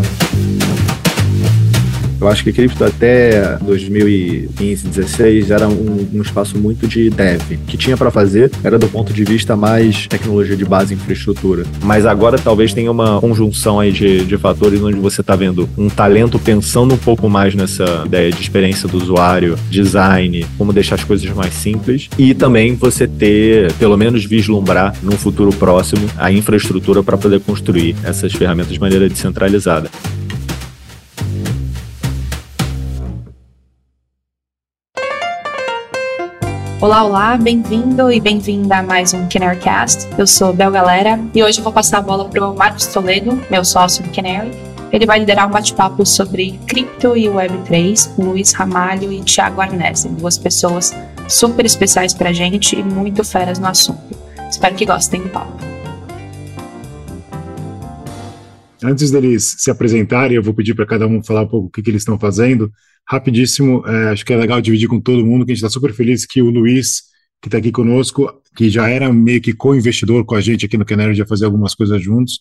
Thank you. Eu acho que cripto até 2015, 16 era um, um espaço muito de dev. O que tinha para fazer era do ponto de vista mais tecnologia de base, infraestrutura. Mas agora talvez tenha uma conjunção aí de, de fatores onde você está vendo um talento pensando um pouco mais nessa ideia de experiência do usuário, design, como deixar as coisas mais simples e também você ter, pelo menos vislumbrar num futuro próximo, a infraestrutura para poder construir essas ferramentas de maneira descentralizada. Olá, olá, bem-vindo e bem-vinda a mais um Canarycast. Eu sou Bel Galera e hoje eu vou passar a bola para o Marcos Toledo, meu sócio do Canary. Ele vai liderar um bate-papo sobre cripto e Web3 com Luiz Ramalho e Thiago Arnese, duas pessoas super especiais para a gente e muito feras no assunto. Espero que gostem do papo. Antes deles se apresentarem, eu vou pedir para cada um falar um pouco o que, que eles estão fazendo rapidíssimo, é, acho que é legal dividir com todo mundo, que a gente está super feliz que o Luiz, que está aqui conosco, que já era meio que co-investidor com a gente aqui no Canary, já fazia algumas coisas juntos,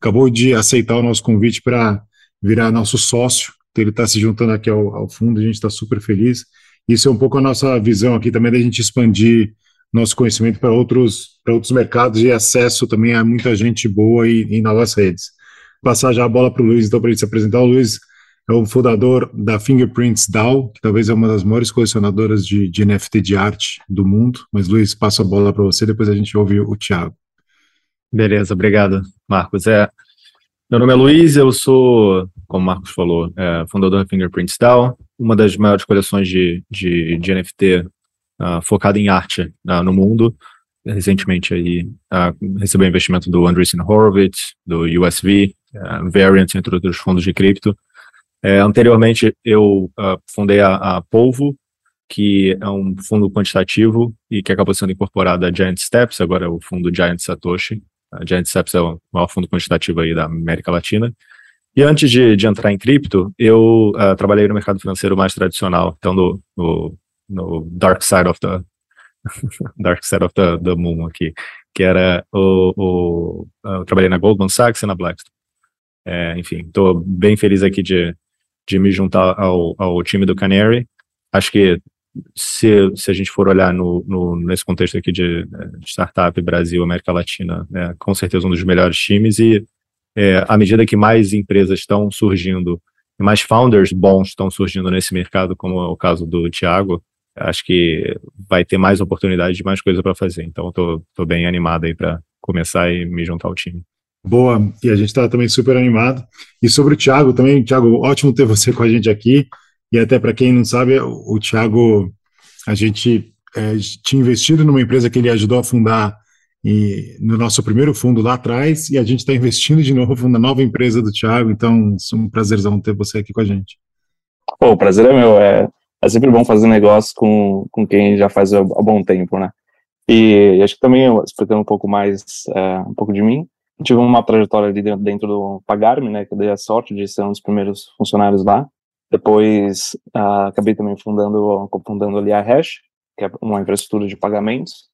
acabou de aceitar o nosso convite para virar nosso sócio, então ele está se juntando aqui ao, ao fundo, a gente está super feliz. Isso é um pouco a nossa visão aqui também da gente expandir nosso conhecimento para outros, para outros mercados e acesso também a muita gente boa e, em novas redes. Passar já a bola para o Luiz, então, para ele se apresentar. O Luiz é o fundador da Fingerprints DAO, que talvez é uma das maiores colecionadoras de, de NFT de arte do mundo. Mas, Luiz, passo a bola para você, depois a gente ouve o Thiago. Beleza, obrigado, Marcos. É, meu nome é Luiz, eu sou, como o Marcos falou, é, fundador da Fingerprints DAO, uma das maiores coleções de, de, de NFT uh, ah, focada em arte uh, no mundo. Recentemente aí uh, recebeu investimento do Andreessen Horowitz, do USV, Variant, entre outros fundos de cripto. É, anteriormente, eu uh, fundei a, a, Polvo, que é um fundo quantitativo e que acabou sendo incorporado a Giant Steps, agora é o fundo Giant Satoshi. A Giant Steps é o maior fundo quantitativo aí da América Latina. E antes de, de entrar em cripto, eu uh, trabalhei no mercado financeiro mais tradicional, então no, no, no dark side of the dark side of the, the moon aqui, que era o, o eu trabalhei na Goldman Sachs e na Blackstone. É, enfim, estou bem feliz aqui de de me juntar ao, ao time do Canary. Acho que se, se a gente for olhar no, no nesse contexto aqui de, de, startup, Brasil, América Latina, é com certeza um dos melhores times e é, à medida que mais empresas estão surgindo, mais founders bons estão surgindo nesse mercado, como é o caso do Thiago, acho que vai ter mais oportunidade de mais coisa para fazer. Então, estou bem animado aí para começar e me juntar ao time. Boa, e a gente está também super animado. E sobre o Thiago também, Thiago, ótimo ter você com a gente aqui. E até para quem não sabe, o Thiago, a gente é, tinha investido numa empresa que ele ajudou a fundar e, no nosso primeiro fundo lá atrás, e a gente está investindo de novo na nova empresa do Thiago. Então, é um prazerzão ter você aqui com a gente. Pô, o prazer é meu. É, é sempre bom fazer negócio com, com quem já faz há, bom tempo, né? E, e acho que também, explicando um pouco mais, é, um pouco de mim, tive uma trajetória ali dentro, dentro do Pagarme, né, que eu dei a sorte de ser um dos primeiros funcionários lá. Depois, uh, acabei também fundando, fundando ali a Hash, que é uma infraestrutura de pagamentos.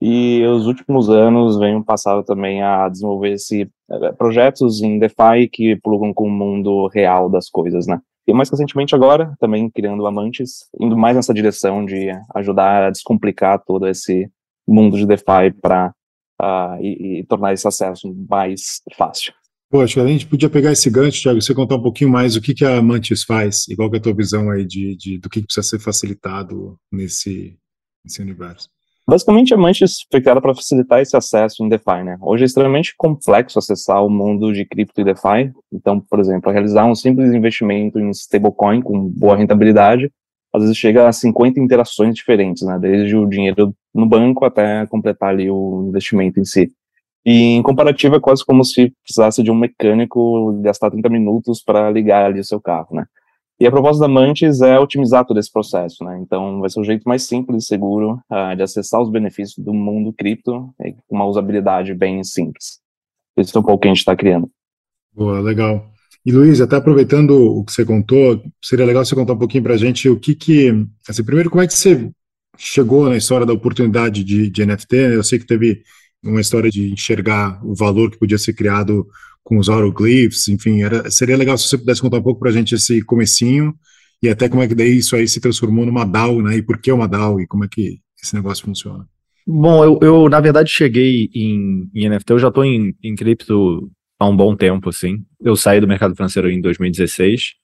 E os últimos anos venho passado também a desenvolver esse, uh, projetos em DeFi que plugam com o mundo real das coisas, né. E mais recentemente agora, também criando Amantes, indo mais nessa direção de ajudar a descomplicar todo esse mundo de DeFi para uh, e, e, tornar esse acesso mais fácil. Poxa, a gente podia pegar esse gancho, Thiago, você contar um pouquinho mais o que, que a Mantis faz, igual que é a tua visão aí de, de do que, que precisa ser facilitado nesse, nesse universo. Basicamente, a Mantis foi criada para facilitar esse acesso em DeFi, né? Hoje é extremamente complexo acessar o mundo de cripto e DeFi. Então, por exemplo, realizar um simples investimento em stablecoin com boa rentabilidade às vezes chega a 50 interações diferentes, né? Desde o dinheiro no banco até completar ali o investimento em si. E em comparativa é quase como se precisasse de um mecânico gastar 30 minutos para ligar ali o seu carro, né? E a proposta da Mantis é otimizar todo esse processo, né? Então vai ser o jeito mais simples e seguro uh, de acessar os benefícios do mundo cripto com uma usabilidade bem simples. Esse é um pouco que a gente está criando. Boa, legal. E Luiz, até aproveitando o que você contou, seria legal você contar um pouquinho para a gente o que que, assim, primeiro, como é que você chegou na história da oportunidade de, de NFT? Eu sei que teve uma história de enxergar o valor que podia ser criado com os autoglyphs, enfim, era, seria legal se você pudesse contar um pouco para a gente esse comecinho e até como é que daí isso aí se transformou numa DAO, né? E por que uma DAO e como é que esse negócio funciona? Bom, eu, eu na verdade cheguei em, em NFT, eu já estou em, em cripto há um bom tempo, assim. Eu saí do mercado financeiro em 2016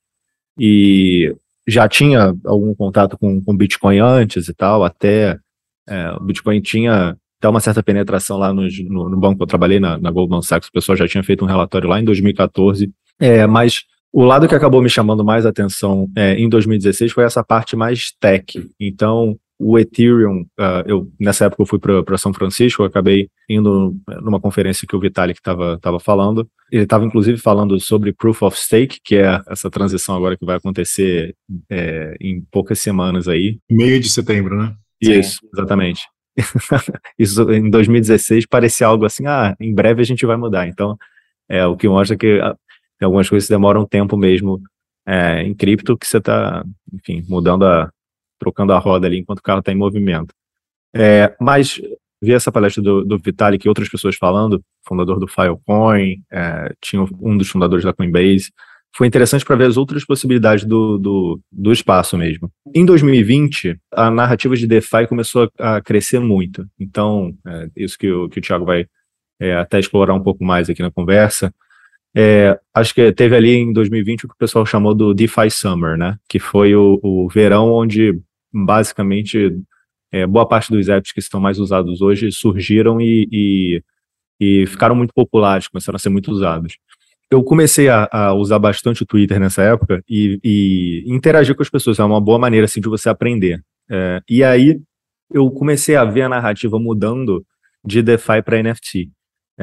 e já tinha algum contato com, com Bitcoin antes e tal, até é, o Bitcoin tinha até uma certa penetração lá no, no, no, banco que eu trabalhei, na, na Goldman Sachs, o pessoal já tinha feito um relatório lá em 2014, é, mas o lado que acabou me chamando mais atenção é, em 2016 foi essa parte mais tech. Então, o Ethereum, uh, eu nessa época eu fui para São Francisco, eu acabei indo numa conferência que o Vitalik estava falando. Ele estava inclusive falando sobre Proof of Stake, que é essa transição agora que vai acontecer é, em poucas semanas aí. Meio de setembro, né? Isso, Sim. exatamente. Isso em 2016 parecia algo assim, ah, em breve a gente vai mudar. Então, é o que mostra que ah, algumas coisas demoram tempo mesmo é, em cripto, que você está, enfim, mudando a, trocando a roda ali enquanto o carro está em movimento. É, mas vi essa palestra do, do Vitalik e outras pessoas falando, fundador do Filecoin, é, tinha um dos fundadores da Coinbase, foi interessante para ver as outras possibilidades do, do, do, espaço mesmo. Em 2020, a narrativa de DeFi começou a, a crescer muito. Então, é, isso que o, que o Thiago vai é, até explorar um pouco mais aqui na conversa. É, acho que teve ali em 2020 o que o pessoal chamou do DeFi Summer, né? Que foi o, o verão onde basicamente é, boa parte dos apps que estão mais usados hoje surgiram e, e, e ficaram muito populares, começaram a ser muito usados eu comecei a, a, usar bastante o Twitter nessa época e, e, interagir com as pessoas. É uma boa maneira assim, de você aprender. É, e aí eu comecei a ver a narrativa mudando de DeFi para NFT.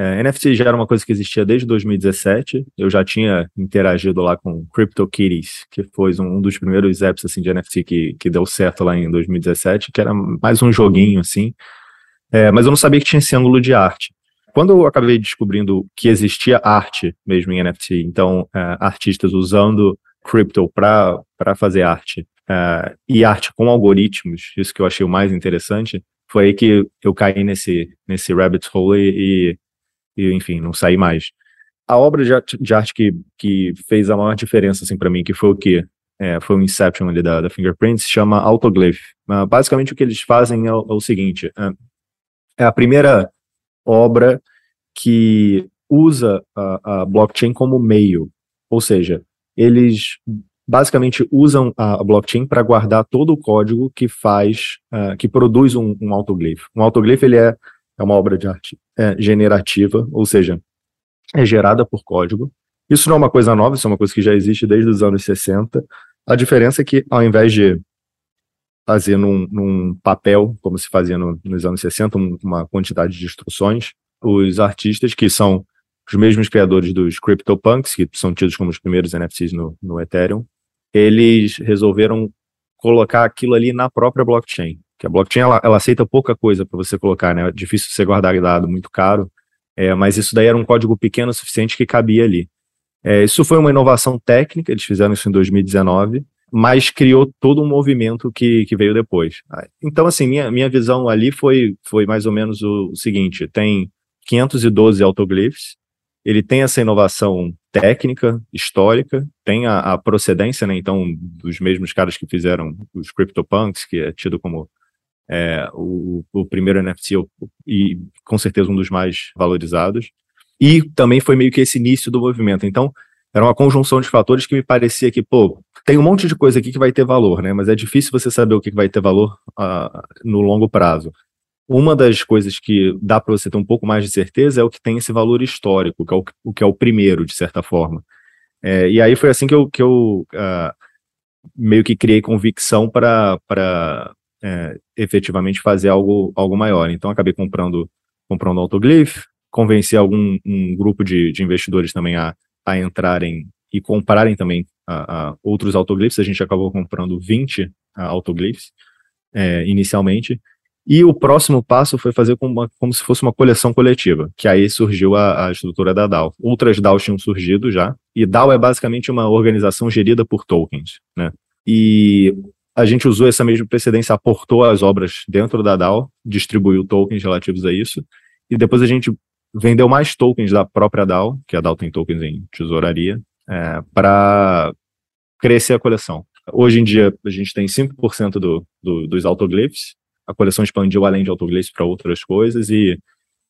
É, NFT já era uma coisa que existia desde 2017. Eu já tinha interagido lá com CryptoKitties, que foi um, dos primeiros apps assim, de NFT que, que deu certo lá em 2017, que era mais um joguinho assim. É, mas eu não sabia que tinha esse ângulo de arte. Quando eu acabei descobrindo que existia arte mesmo em NFT, então uh, artistas usando crypto para fazer arte uh, e arte com algoritmos, isso que eu achei o mais interessante, foi aí que eu caí nesse, nesse rabbit hole e, e enfim, não saí mais. A obra de arte, que, que fez a maior diferença assim, para mim, que foi o quê? É, foi o Inception ali da, da Fingerprint, se chama Autoglyph. Uh, basicamente o que eles fazem é o, é o seguinte, é a primeira obra que usa a, a blockchain como meio, ou seja, eles basicamente usam a blockchain para guardar todo o código que faz, uh, que produz um, um. Um autoglifo ele é, é uma obra de arte é, generativa, ou seja, é gerada por código. Isso não é uma coisa nova, isso é uma coisa que já existe desde os anos 60. A diferença é que, ao invés de fazer num, num papel, como se fazia no, nos anos 60, um, uma quantidade de instruções, os artistas, que são os mesmos criadores dos CryptoPunks, que são tidos como os primeiros NFTs no, no Ethereum, eles resolveram colocar aquilo ali na própria blockchain. Que a blockchain ela, ela aceita pouca coisa para você colocar, né? É difícil você guardar dado, muito caro. É, mas isso daí era um código pequeno o suficiente que cabia ali. É, isso foi uma inovação técnica, eles fizeram isso em 2019, mas criou todo um movimento que, que veio depois. Então, assim, minha, minha visão ali foi, foi mais ou menos o, seguinte: tem 512 autoglyphs. Ele tem essa inovação técnica, histórica, tem a, a, procedência, né, então, dos mesmos caras que fizeram os CryptoPunks, que é tido como é, o, o, primeiro NFT e com certeza um dos mais valorizados. E também foi meio que esse início do movimento. Então, era uma conjunção de fatores que me parecia que, pô, tem um monte de coisa aqui que vai ter valor, né? Mas é difícil você saber o que vai ter valor uh, no longo prazo. Uma das coisas que dá para você ter um pouco mais de certeza é o que tem esse valor histórico, que é o, o que é o primeiro, de certa forma. É, e aí foi assim que eu, que eu uh, meio que criei convicção para é, efetivamente fazer algo, algo maior. Então acabei comprando comprando Autoglyph, convenci algum um grupo de, de investidores também a, a entrarem e comprarem também a, a outros autoglyphs. A gente acabou comprando 20 autoglyphs é, inicialmente. E o próximo passo foi fazer como, uma, como se fosse uma coleção coletiva, que aí surgiu a, a, estrutura da DAO. Outras DAOs tinham surgido já, e DAO é basicamente uma organização gerida por tokens, né? E a gente usou essa mesma precedência, aportou as obras dentro da DAO, distribuiu tokens relativos a isso, e depois a gente vendeu mais tokens da própria DAO, que a DAO tem tokens em tesouraria, é, para crescer a coleção. Hoje em dia, a gente tem 5% do, do, dos autoglyphs, a coleção expandiu além de autoglyphs para outras coisas, e,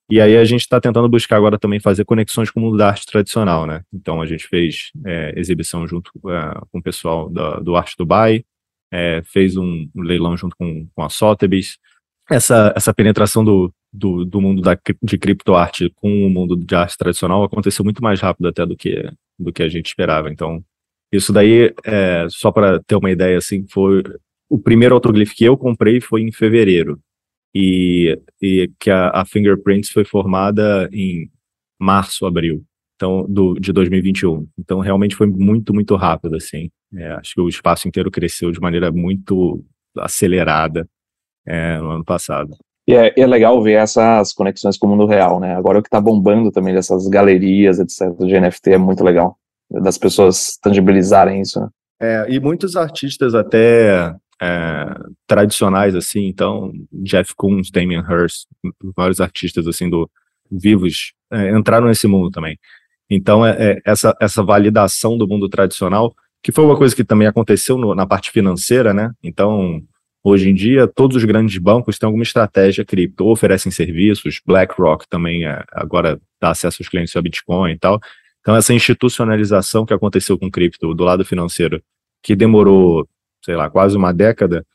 e aí a gente está tentando buscar agora também fazer conexões com o mundo da arte tradicional, né? Então a gente fez é, exibição junto é, com o pessoal da, do Arte Dubai, é, fez um, leilão junto com, com a Sotheby's. Essa, essa penetração do, do, do mundo da, de criptoarte com o mundo de arte tradicional aconteceu muito mais rápido até do que, do que a gente esperava. Então, isso daí, é, só para ter uma ideia, assim, foi o primeiro autoglyph que eu comprei foi em fevereiro e, e que a, a Fingerprints foi formada em março, abril, então do de 2021. Então realmente foi muito muito rápido assim. É, acho que o espaço inteiro cresceu de maneira muito acelerada é, no ano passado. E é, é, legal ver essas conexões com o mundo real, né? Agora o que está bombando também dessas galerias, etc, de NFT é muito legal, das pessoas tangibilizarem isso. Né? É, e muitos artistas até é, tradicionais, assim, então, Jeff Koons, Damien Hirst, vários artistas, assim, do vivos, é, entraram nesse mundo também. Então, é, é, essa, essa validação do mundo tradicional, que foi uma coisa que também aconteceu no, na parte financeira, né? Então, Hoje em dia, todos os grandes bancos têm alguma estratégia cripto, oferecem serviços, BlackRock também é, agora dá acesso aos clientes a Bitcoin e tal. Então, essa institucionalização que aconteceu com cripto do lado financeiro, que demorou, sei lá, quase uma década,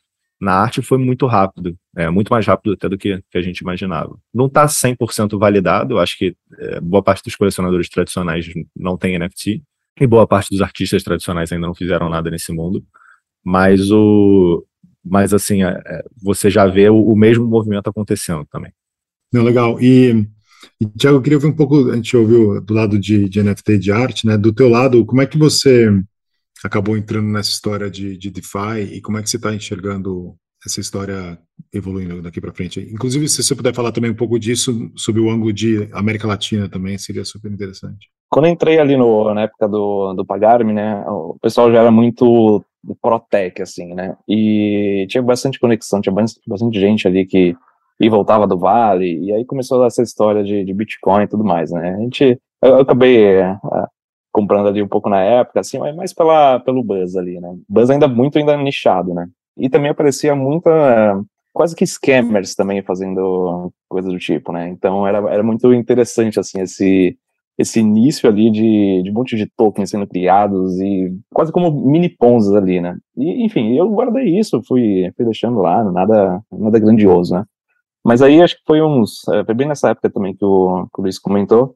na arte foi muito rápido, é, muito mais rápido até do que, que a gente imaginava. Não está 100% validado, acho que é, boa parte dos colecionadores tradicionais não tem NFT, e boa parte dos artistas tradicionais ainda não fizeram nada nesse mundo, mas o, mas assim, é, é, você já vê o, o, mesmo movimento acontecendo também. Não, legal. E, e Tiago, eu queria ouvir um pouco, a gente ouviu do lado de, de NFT de arte, né? Do teu lado, como é que você acabou entrando nessa história de, de DeFi e como é que você está enxergando essa história evoluindo daqui para frente? Inclusive, se você puder falar também um pouco disso, sob o ângulo de América Latina também, seria super interessante. Quando entrei ali no, na época do, do Pagarme, né, o pessoal já era muito Protec, assim, né? E tinha bastante conexão, tinha bastante gente ali que e voltava do Vale, e aí começou essa história de, de Bitcoin e tudo mais, né? A gente, eu, eu acabei uh, comprando ali um pouco na época, assim, mas mais pela, pelo buzz ali, né? Buzz ainda muito ainda nichado, né? E também aparecia muita, quase que scammers também fazendo coisa do tipo, né? Então era, era muito interessante, assim, esse esse início ali de, de um monte de tokens sendo criados e quase como mini ponzas ali, né? E, enfim, eu guardei isso, fui, fui deixando lá, nada, nada grandioso, né? Mas aí acho que foi uns, é, foi bem nessa época também que o, que o Luiz comentou,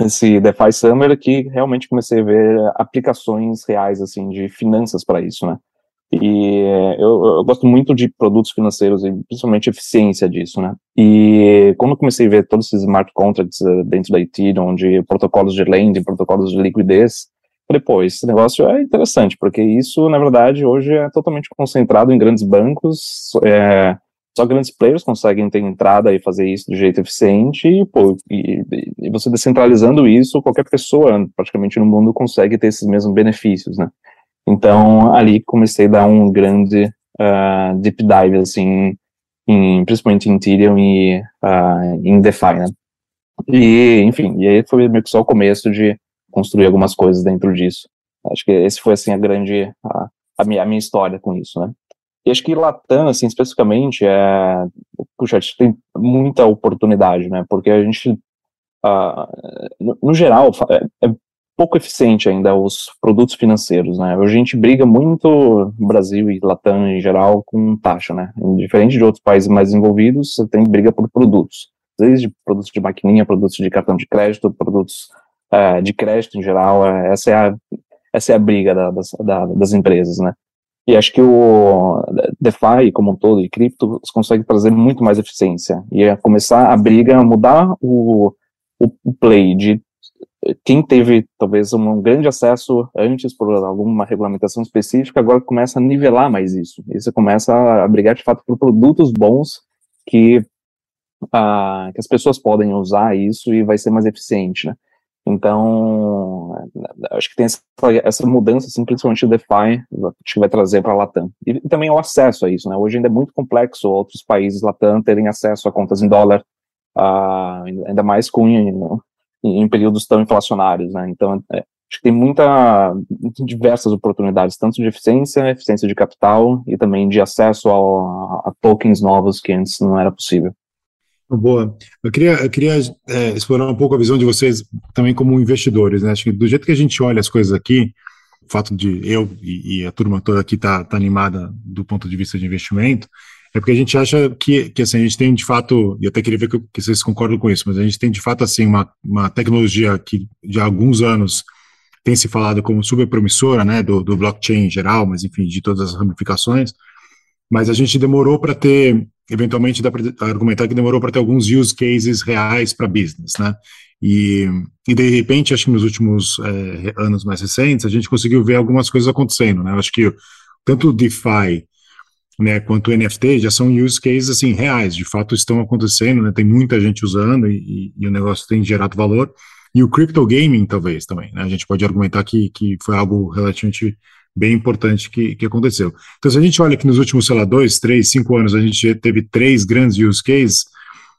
esse DeFi Summer, que realmente comecei a ver aplicações reais, assim, de finanças para isso, né? E eu, eu, gosto muito de produtos financeiros e principalmente eficiência disso, né? E quando comecei a ver todos esses smart contracts eh, dentro da Ethereum, de protocolos de lending, protocolos de liquidez, falei, pô, esse negócio é interessante, porque isso, na verdade, hoje é totalmente concentrado em grandes bancos, é, só grandes players conseguem ter entrada e fazer isso de jeito eficiente, e, pô, e, e você descentralizando isso, qualquer pessoa praticamente no mundo consegue ter esses mesmos benefícios, né? Então, ali comecei a dar um grande uh, deep dive, assim, em, principalmente em Ethereum e uh, em DeFi, né? E, enfim, e aí foi meio que só o começo de construir algumas coisas dentro disso. Acho que esse foi, assim, a grande, a, a, minha, a minha história com isso, né? E acho que Latam, assim, especificamente, é, puxa, a gente tem muita oportunidade, né? Porque a gente, uh, no, no, geral, é, é pouco eficiente ainda os produtos financeiros, né? A gente briga muito, Brasil e Latam em geral, com taxa, né? Diferente de outros países mais envolvidos, você tem briga por produtos. Desde produtos de maquininha, produtos de cartão de crédito, produtos é, de crédito em geral, é, essa, é a, essa é a briga da, das, da, das empresas, né? E acho que o DeFi, como um todo, e cripto, consegue trazer muito mais eficiência. E é começar a briga, mudar o, o play de quem teve talvez um grande acesso antes por alguma regulamentação específica, agora começa a nivelar mais isso. E você começa a brigar de fato por produtos bons que, ah, que as pessoas podem usar isso e vai ser mais eficiente, né? Então, acho que tem essa, essa mudança, assim, principalmente o DeFi, que vai trazer para a Latam. E, e, também o acesso a isso, né? Hoje ainda é muito complexo outros países Latam terem acesso a contas em dólar, uh, ainda mais com em, períodos tão inflacionários, né? Então, é, acho que tem muita, diversas oportunidades, tanto de eficiência, eficiência de capital e também de acesso ao, a, a tokens novos que antes não era possível. Boa. Eu queria, eu queria é, explorar um pouco a visão de vocês também como investidores, né? Acho que do jeito que a gente olha as coisas aqui, o fato de eu e, e a turma toda aqui tá, tá animada do ponto de vista de investimento, é porque a gente acha que, que assim, a gente tem de fato, e até queria ver que, que vocês concordam com isso, mas a gente tem de fato assim uma, uma tecnologia que de alguns anos tem se falado como super promissora, né, do, do blockchain em geral, mas enfim, de todas as ramificações, mas a gente demorou para ter eventualmente dá para argumentar que demorou para ter alguns use cases reais para business, né? E, e de repente, acho que nos últimos é, anos mais recentes, a gente conseguiu ver algumas coisas acontecendo, né? Acho que tanto o DeFi né, quanto NFT já são use cases assim reais, de fato estão acontecendo, né? Tem muita gente usando e, e, e o negócio tem gerado valor. E o crypto gaming talvez também, né? A gente pode argumentar que, que foi algo relativamente bem importante que, que aconteceu. Então, se a gente olha que nos últimos, sei lá, dois, três, cinco anos, a gente teve três grandes use cases,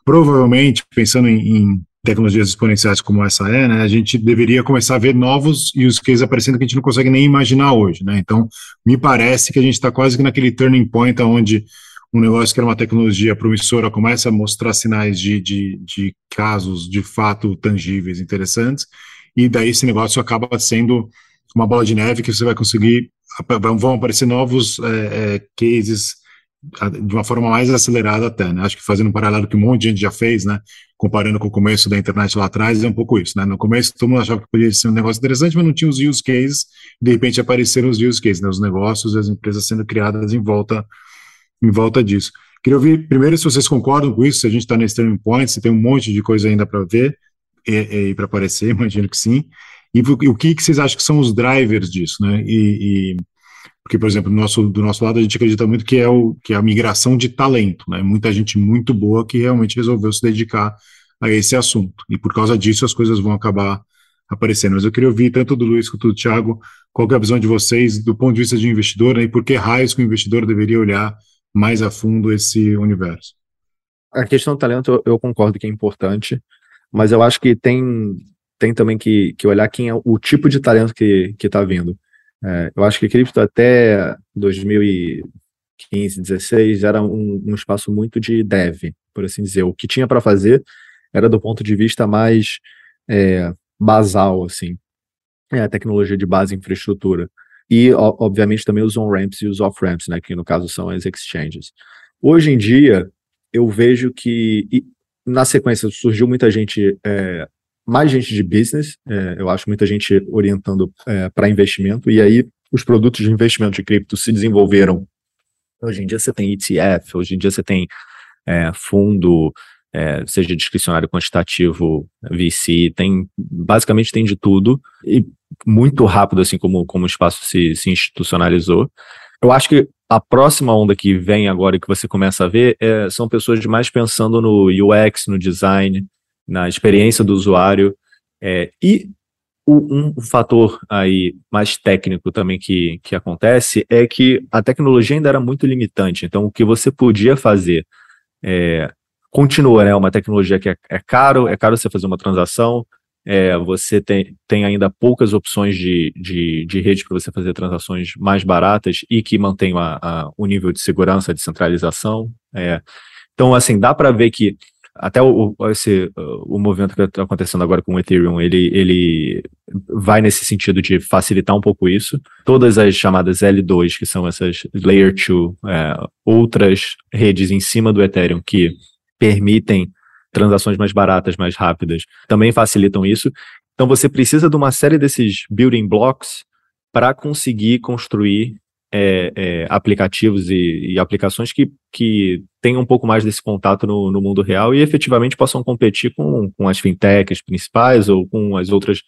provavelmente, pensando em, em tecnologias exponenciais como essa é, né, a gente deveria começar a ver novos use cases aparecendo que a gente não consegue nem imaginar hoje, né, então me parece que a gente está quase que naquele turning point onde um negócio que era uma tecnologia promissora começa a mostrar sinais de, de, de casos de fato tangíveis interessantes, e daí esse negócio acaba sendo uma bola de neve que você vai conseguir, vão aparecer novos é, é, cases de uma forma mais acelerada até, né? Acho que fazendo um paralelo que um monte de gente já fez, né? Comparando com o começo da internet lá atrás, é um pouco isso, né? No começo todo mundo achava que podia ser um negócio interessante, mas não tinha os use cases, de repente apareceram os use cases, né? Os negócios e as empresas sendo criadas em volta, em volta disso. Queria ouvir primeiro se vocês concordam com isso, se a gente está nesse turning point, se tem um monte de coisa ainda para ver e, e para aparecer, imagino que sim. E, e o que, que vocês acham que são os drivers disso, né? E, e, porque, por exemplo, do nosso, do nosso lado a gente acredita muito que é, o, que é a migração de talento, né? Muita gente muito boa que realmente resolveu se dedicar a esse assunto. E por causa disso as coisas vão acabar aparecendo. Mas eu queria ouvir tanto do Luiz quanto do Thiago, qual é a visão de vocês do ponto de vista de investidor né? e por que raios que o investidor deveria olhar mais a fundo esse universo? A questão do talento eu, concordo que é importante, mas eu acho que tem tem também que, que olhar quem é o tipo de talento que está vindo. É, eu acho que cripto até 2015, 16 era um, um espaço muito de dev, por assim dizer. O que tinha para fazer era do ponto de vista mais é, basal, assim, é, a tecnologia de base infraestrutura. E, obviamente, também os on-ramps e os off-ramps, né, que no caso são as exchanges. Hoje em dia, eu vejo que, na sequência, surgiu muita gente é, mais gente de business, é, eu acho muita gente orientando é, para investimento, e aí os produtos de investimento de cripto se desenvolveram. Hoje em dia você tem ETF, hoje em dia você tem é, fundo, é, seja discricionário quantitativo, VC, tem basicamente tem de tudo, e muito rápido, assim como, como o espaço se, se institucionalizou. Eu acho que a próxima onda que vem agora e que você começa a ver é, são pessoas mais pensando no UX, no design, na experiência do usuário. É, e o, um fator aí mais técnico também que, que acontece é que a tecnologia ainda era muito limitante. Então, o que você podia fazer é, continua, né? Uma tecnologia que é, é caro, é caro você fazer uma transação, é, você tem, tem ainda poucas opções de, de, de rede para você fazer transações mais baratas e que mantenham a, a, o nível de segurança, de centralização. É. Então, assim, dá para ver que até o, esse, o movimento que está acontecendo agora com o Ethereum, ele, ele vai nesse sentido de facilitar um pouco isso. Todas as chamadas L2, que são essas Layer 2, é, outras redes em cima do Ethereum que permitem transações mais baratas, mais rápidas, também facilitam isso. Então você precisa de uma série desses building blocks para conseguir construir é, é, aplicativos e, e, aplicações que, que tenham um pouco mais desse contato no, no mundo real e efetivamente possam competir com, com as fintechs principais ou com as outras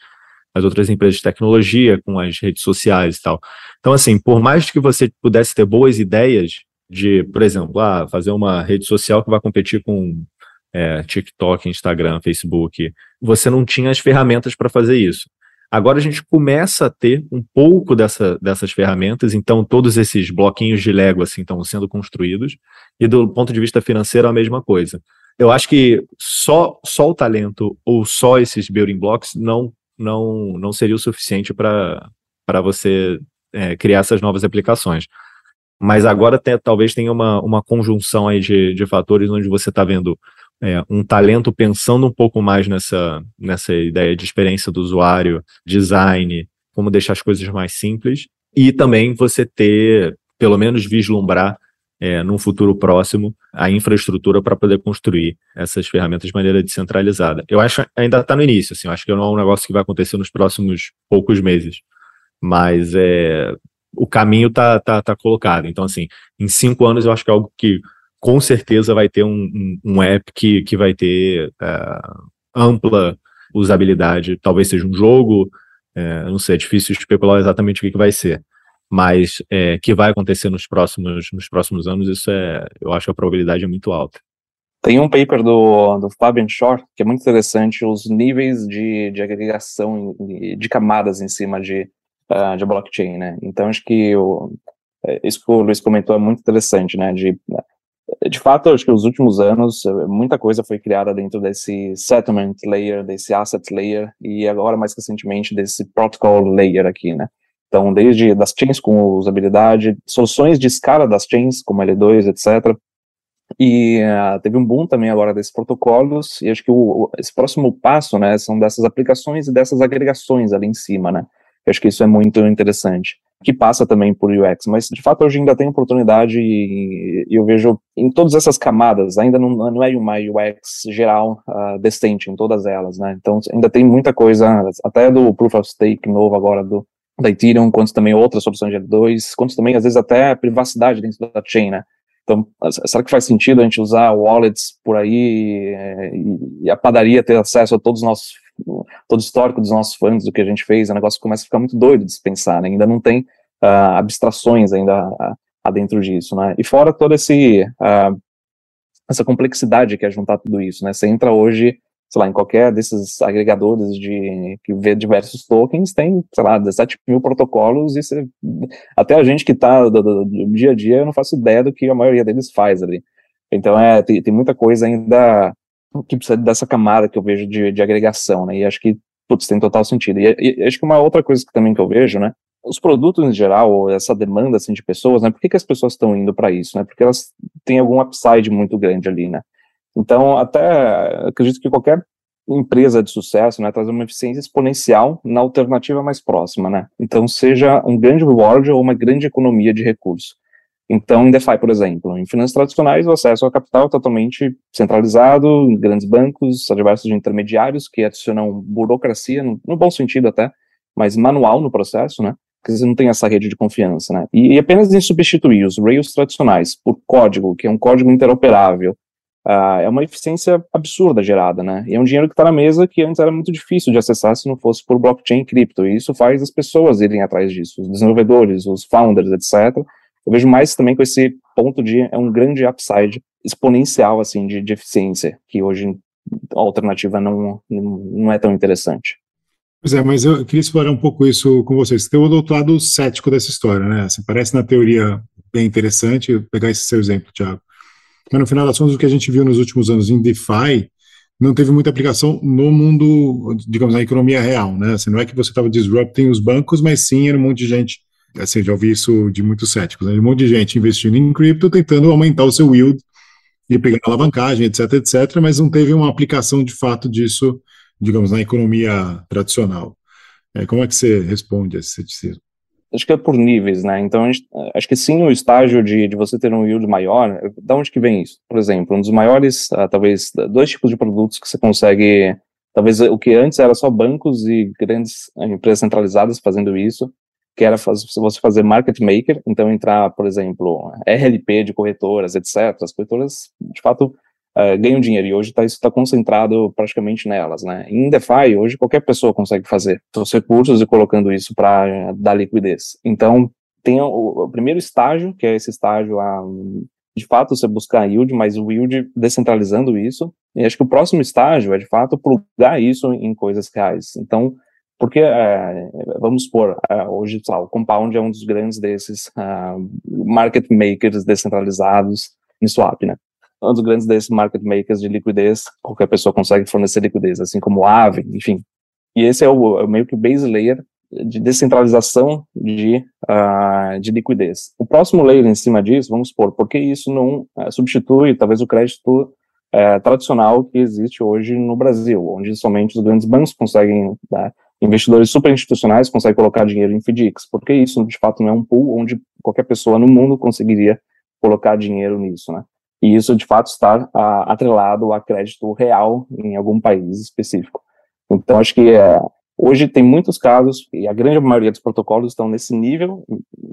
as outras empresas de tecnologia, com as redes sociais e tal. Então, assim, por mais que você pudesse ter boas ideias de, por exemplo, ah, fazer uma rede social que vai competir com é, TikTok, Instagram, Facebook, você não tinha as ferramentas para fazer isso. Agora a gente começa a ter um pouco dessa, dessas ferramentas, então todos esses bloquinhos de Lego assim estão sendo construídos, e do ponto de vista financeiro a mesma coisa. eu acho que só, só o talento ou só esses building blocks não, não, não seria o suficiente para você é, criar essas novas aplicações. Mas agora tem, talvez tenha uma, uma conjunção aí de, de fatores onde você está vendo é, um talento pensando um pouco mais nessa, nessa ideia de experiência do usuário, design, como deixar as coisas mais simples, e também você ter, pelo menos vislumbrar é, num futuro próximo, a infraestrutura para poder construir essas ferramentas de maneira descentralizada. Eu acho que ainda está no início, assim, eu acho que não é um negócio que vai acontecer nos próximos poucos meses, mas é, o caminho está tá, tá colocado. Então, assim, em cinco anos eu acho que é algo que com certeza vai ter um, um, um app que, que vai ter é, ampla usabilidade, talvez seja um jogo, é, não sei, é difícil especular exatamente o que, que vai ser mas é, que vai acontecer nos próximos, nos próximos anos, isso é, eu acho que a probabilidade é muito alta. Tem um paper do, do Fabian Shore, que é muito interessante, os níveis de, de agregação de camadas em cima de, uh, de blockchain, né? Então, acho que o, é, isso que o Luiz comentou é muito interessante, né? De, de fato, acho que nos últimos anos, muita coisa foi criada dentro desse settlement layer, desse asset layer, e agora, mais recentemente, desse protocol layer aqui, né? Então, desde das chains com usabilidade, soluções de escala das chains, como L2, etc. E uh, teve um boom também agora desses protocolos, e acho que o, esse próximo passo, né, são dessas aplicações e dessas agregações ali em cima, né. Eu acho que isso é muito interessante. Que passa também por UX, mas de fato hoje ainda tem oportunidade e, eu vejo em todas essas camadas, ainda não, não é uma UX geral uh, decente em todas elas, né. Então ainda tem muita coisa, até do Proof of Stake novo agora do, da Ethereum, quanto também outras soluções de L2, quanto também, às vezes, até a privacidade dentro da chain, né? Então, será que faz sentido a gente usar wallets por aí é, e, a padaria ter acesso a todos os nossos, todo o histórico dos nossos fundos, do que a gente fez? O negócio começa a ficar muito doido de se pensar, né? Ainda não tem uh, abstrações ainda uh, dentro disso, né? E fora toda uh, essa complexidade que é juntar tudo isso, né? Você entra hoje sei lá, em qualquer desses agregadores de que vê diversos tokens, tem, sei lá, 17 mil protocolos e até a gente que está do, do, do, dia a dia, eu não faço ideia do que a maioria deles faz ali. Então, é, tem, tem muita coisa ainda que precisa dessa camada que eu vejo de, de agregação, né, e acho que, putz, tem total sentido. E, e, acho que uma outra coisa que também que eu vejo, né, os produtos em geral, essa demanda, assim, de pessoas, né, por que, que as pessoas estão indo para isso, né, porque elas têm algum upside muito grande ali, né, então, até acredito que qualquer empresa de sucesso, né, uma eficiência exponencial na alternativa mais próxima, né? Então, seja um grande reward ou uma grande economia de recursos. Então, em DeFi, por exemplo, em finanças tradicionais, o acesso ao capital é totalmente centralizado, em grandes bancos, adversos de intermediários que adicionam burocracia, no, no, bom sentido até, mas manual no processo, né? Porque você não tem essa rede de confiança, né? E, e apenas em substituir os Rails tradicionais por código, que é um código interoperável, Uh, é uma eficiência absurda gerada, né? E é um dinheiro que está na mesa que antes era muito difícil de acessar se não fosse por blockchain e cripto. E isso faz as pessoas irem atrás disso, os desenvolvedores, os founders, etc. Eu vejo mais também com esse ponto de é um grande upside exponencial assim de, de eficiência que hoje a alternativa não, não é tão interessante. Pois é, mas eu queria explorar um pouco isso com vocês. Você tem o outro lado cético dessa história, né? Assim, parece na teoria bem interessante pegar esse seu exemplo, Thiago. Mas no final das contas, o que a gente viu nos últimos anos em DeFi não teve muita aplicação no mundo, digamos, na economia real, né? Assim, não é que você estava disrupting os bancos, mas sim era um monte de gente, assim, já ouvi isso de muitos céticos, né? um monte de gente investindo em cripto, tentando aumentar o seu yield e pegando alavancagem, etc, etc, mas não teve uma aplicação de fato disso, digamos, na economia tradicional. É, como é que você responde a esse ceticismo? Acho que é por níveis, né? Então, gente, acho que sim, o estágio de, de você ter um yield maior, da onde que vem isso? Por exemplo, um dos maiores, uh, talvez, dois tipos de produtos que você consegue, talvez o que antes era só bancos e grandes uh, empresas centralizadas fazendo isso, que era faz, você fazer market maker, então entrar, por exemplo, RLP de corretoras, etc. As corretoras, de fato, uh, ganham dinheiro, e hoje tá, isso está concentrado praticamente nelas, né? Em DeFi, hoje qualquer pessoa consegue fazer seus recursos e colocando isso para dar liquidez. Então, tem o, o, primeiro estágio, que é esse estágio a, de fato, você buscar yield, mas o yield descentralizando isso, e acho que o próximo estágio é, de fato, plugar isso em coisas reais. Então, porque, é, vamos supor, é, hoje, lá, o Compound é um dos grandes desses uh, market makers descentralizados em swap, né? Um dos grandes desses market makers de liquidez, qualquer pessoa consegue fornecer liquidez, assim como Aave, enfim. E esse é o, é meio que o base layer de descentralização de, uh, de liquidez. O próximo layer em cima disso, vamos supor, porque isso não uh, substitui talvez o crédito uh, tradicional que existe hoje no Brasil, onde somente os grandes bancos conseguem, né, investidores super institucionais conseguem colocar dinheiro em FDICs, porque isso de fato não é um pool onde qualquer pessoa no mundo conseguiria colocar dinheiro nisso, né? E isso de fato está atrelado a crédito real em algum país específico. Então acho que é, Hoje tem muitos casos, e a grande maioria dos protocolos estão nesse nível,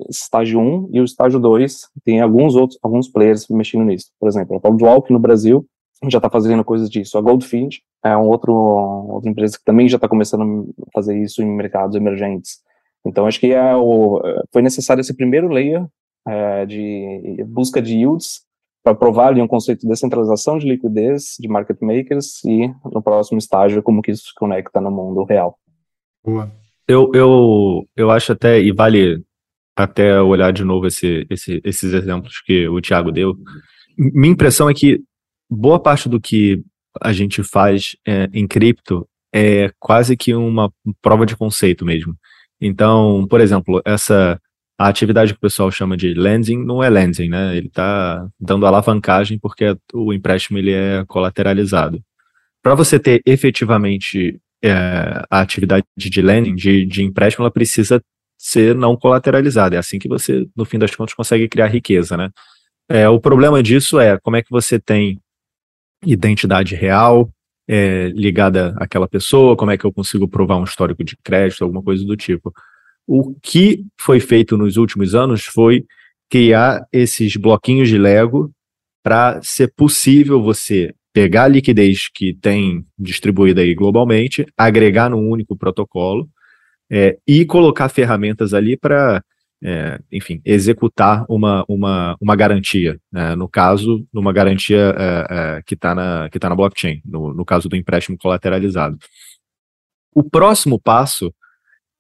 estágio 1 e o estágio 2, tem alguns outros, alguns players mexendo nisso. Por exemplo, a que no Brasil já está fazendo coisas disso. A Goldfinch é um outro, outra empresa que também já está começando a fazer isso em mercados emergentes. Então, acho que é o, foi necessário esse primeiro layer é, de busca de yields para provar ali um conceito de descentralização de liquidez, de market makers, e no próximo estágio, como que isso se conecta no mundo real. Boa. Eu, eu, eu acho até, e vale até olhar de novo esse, esse, esses exemplos que o Thiago deu. Minha impressão é que boa parte do que a gente faz é, em cripto é quase que uma prova de conceito mesmo. Então, por exemplo, essa a atividade que o pessoal chama de lending não é lending, né? Ele está dando alavancagem porque o empréstimo ele é colateralizado. Para você ter efetivamente é, a atividade de lending, de, de empréstimo, ela precisa ser não colateralizada. É assim que você, no fim das contas, consegue criar riqueza, né? É, o problema disso é como é que você tem identidade real é, ligada àquela pessoa, como é que eu consigo provar um histórico de crédito, alguma coisa do tipo. O que foi feito nos últimos anos foi criar esses bloquinhos de Lego para ser possível você pegar a liquidez que tem distribuída aí globalmente, agregar num único protocolo é, e colocar ferramentas ali para, é, enfim, executar uma, uma, uma garantia. Né? No caso, numa garantia é, é que está na, que tá na blockchain, no, no caso do empréstimo colateralizado. O próximo passo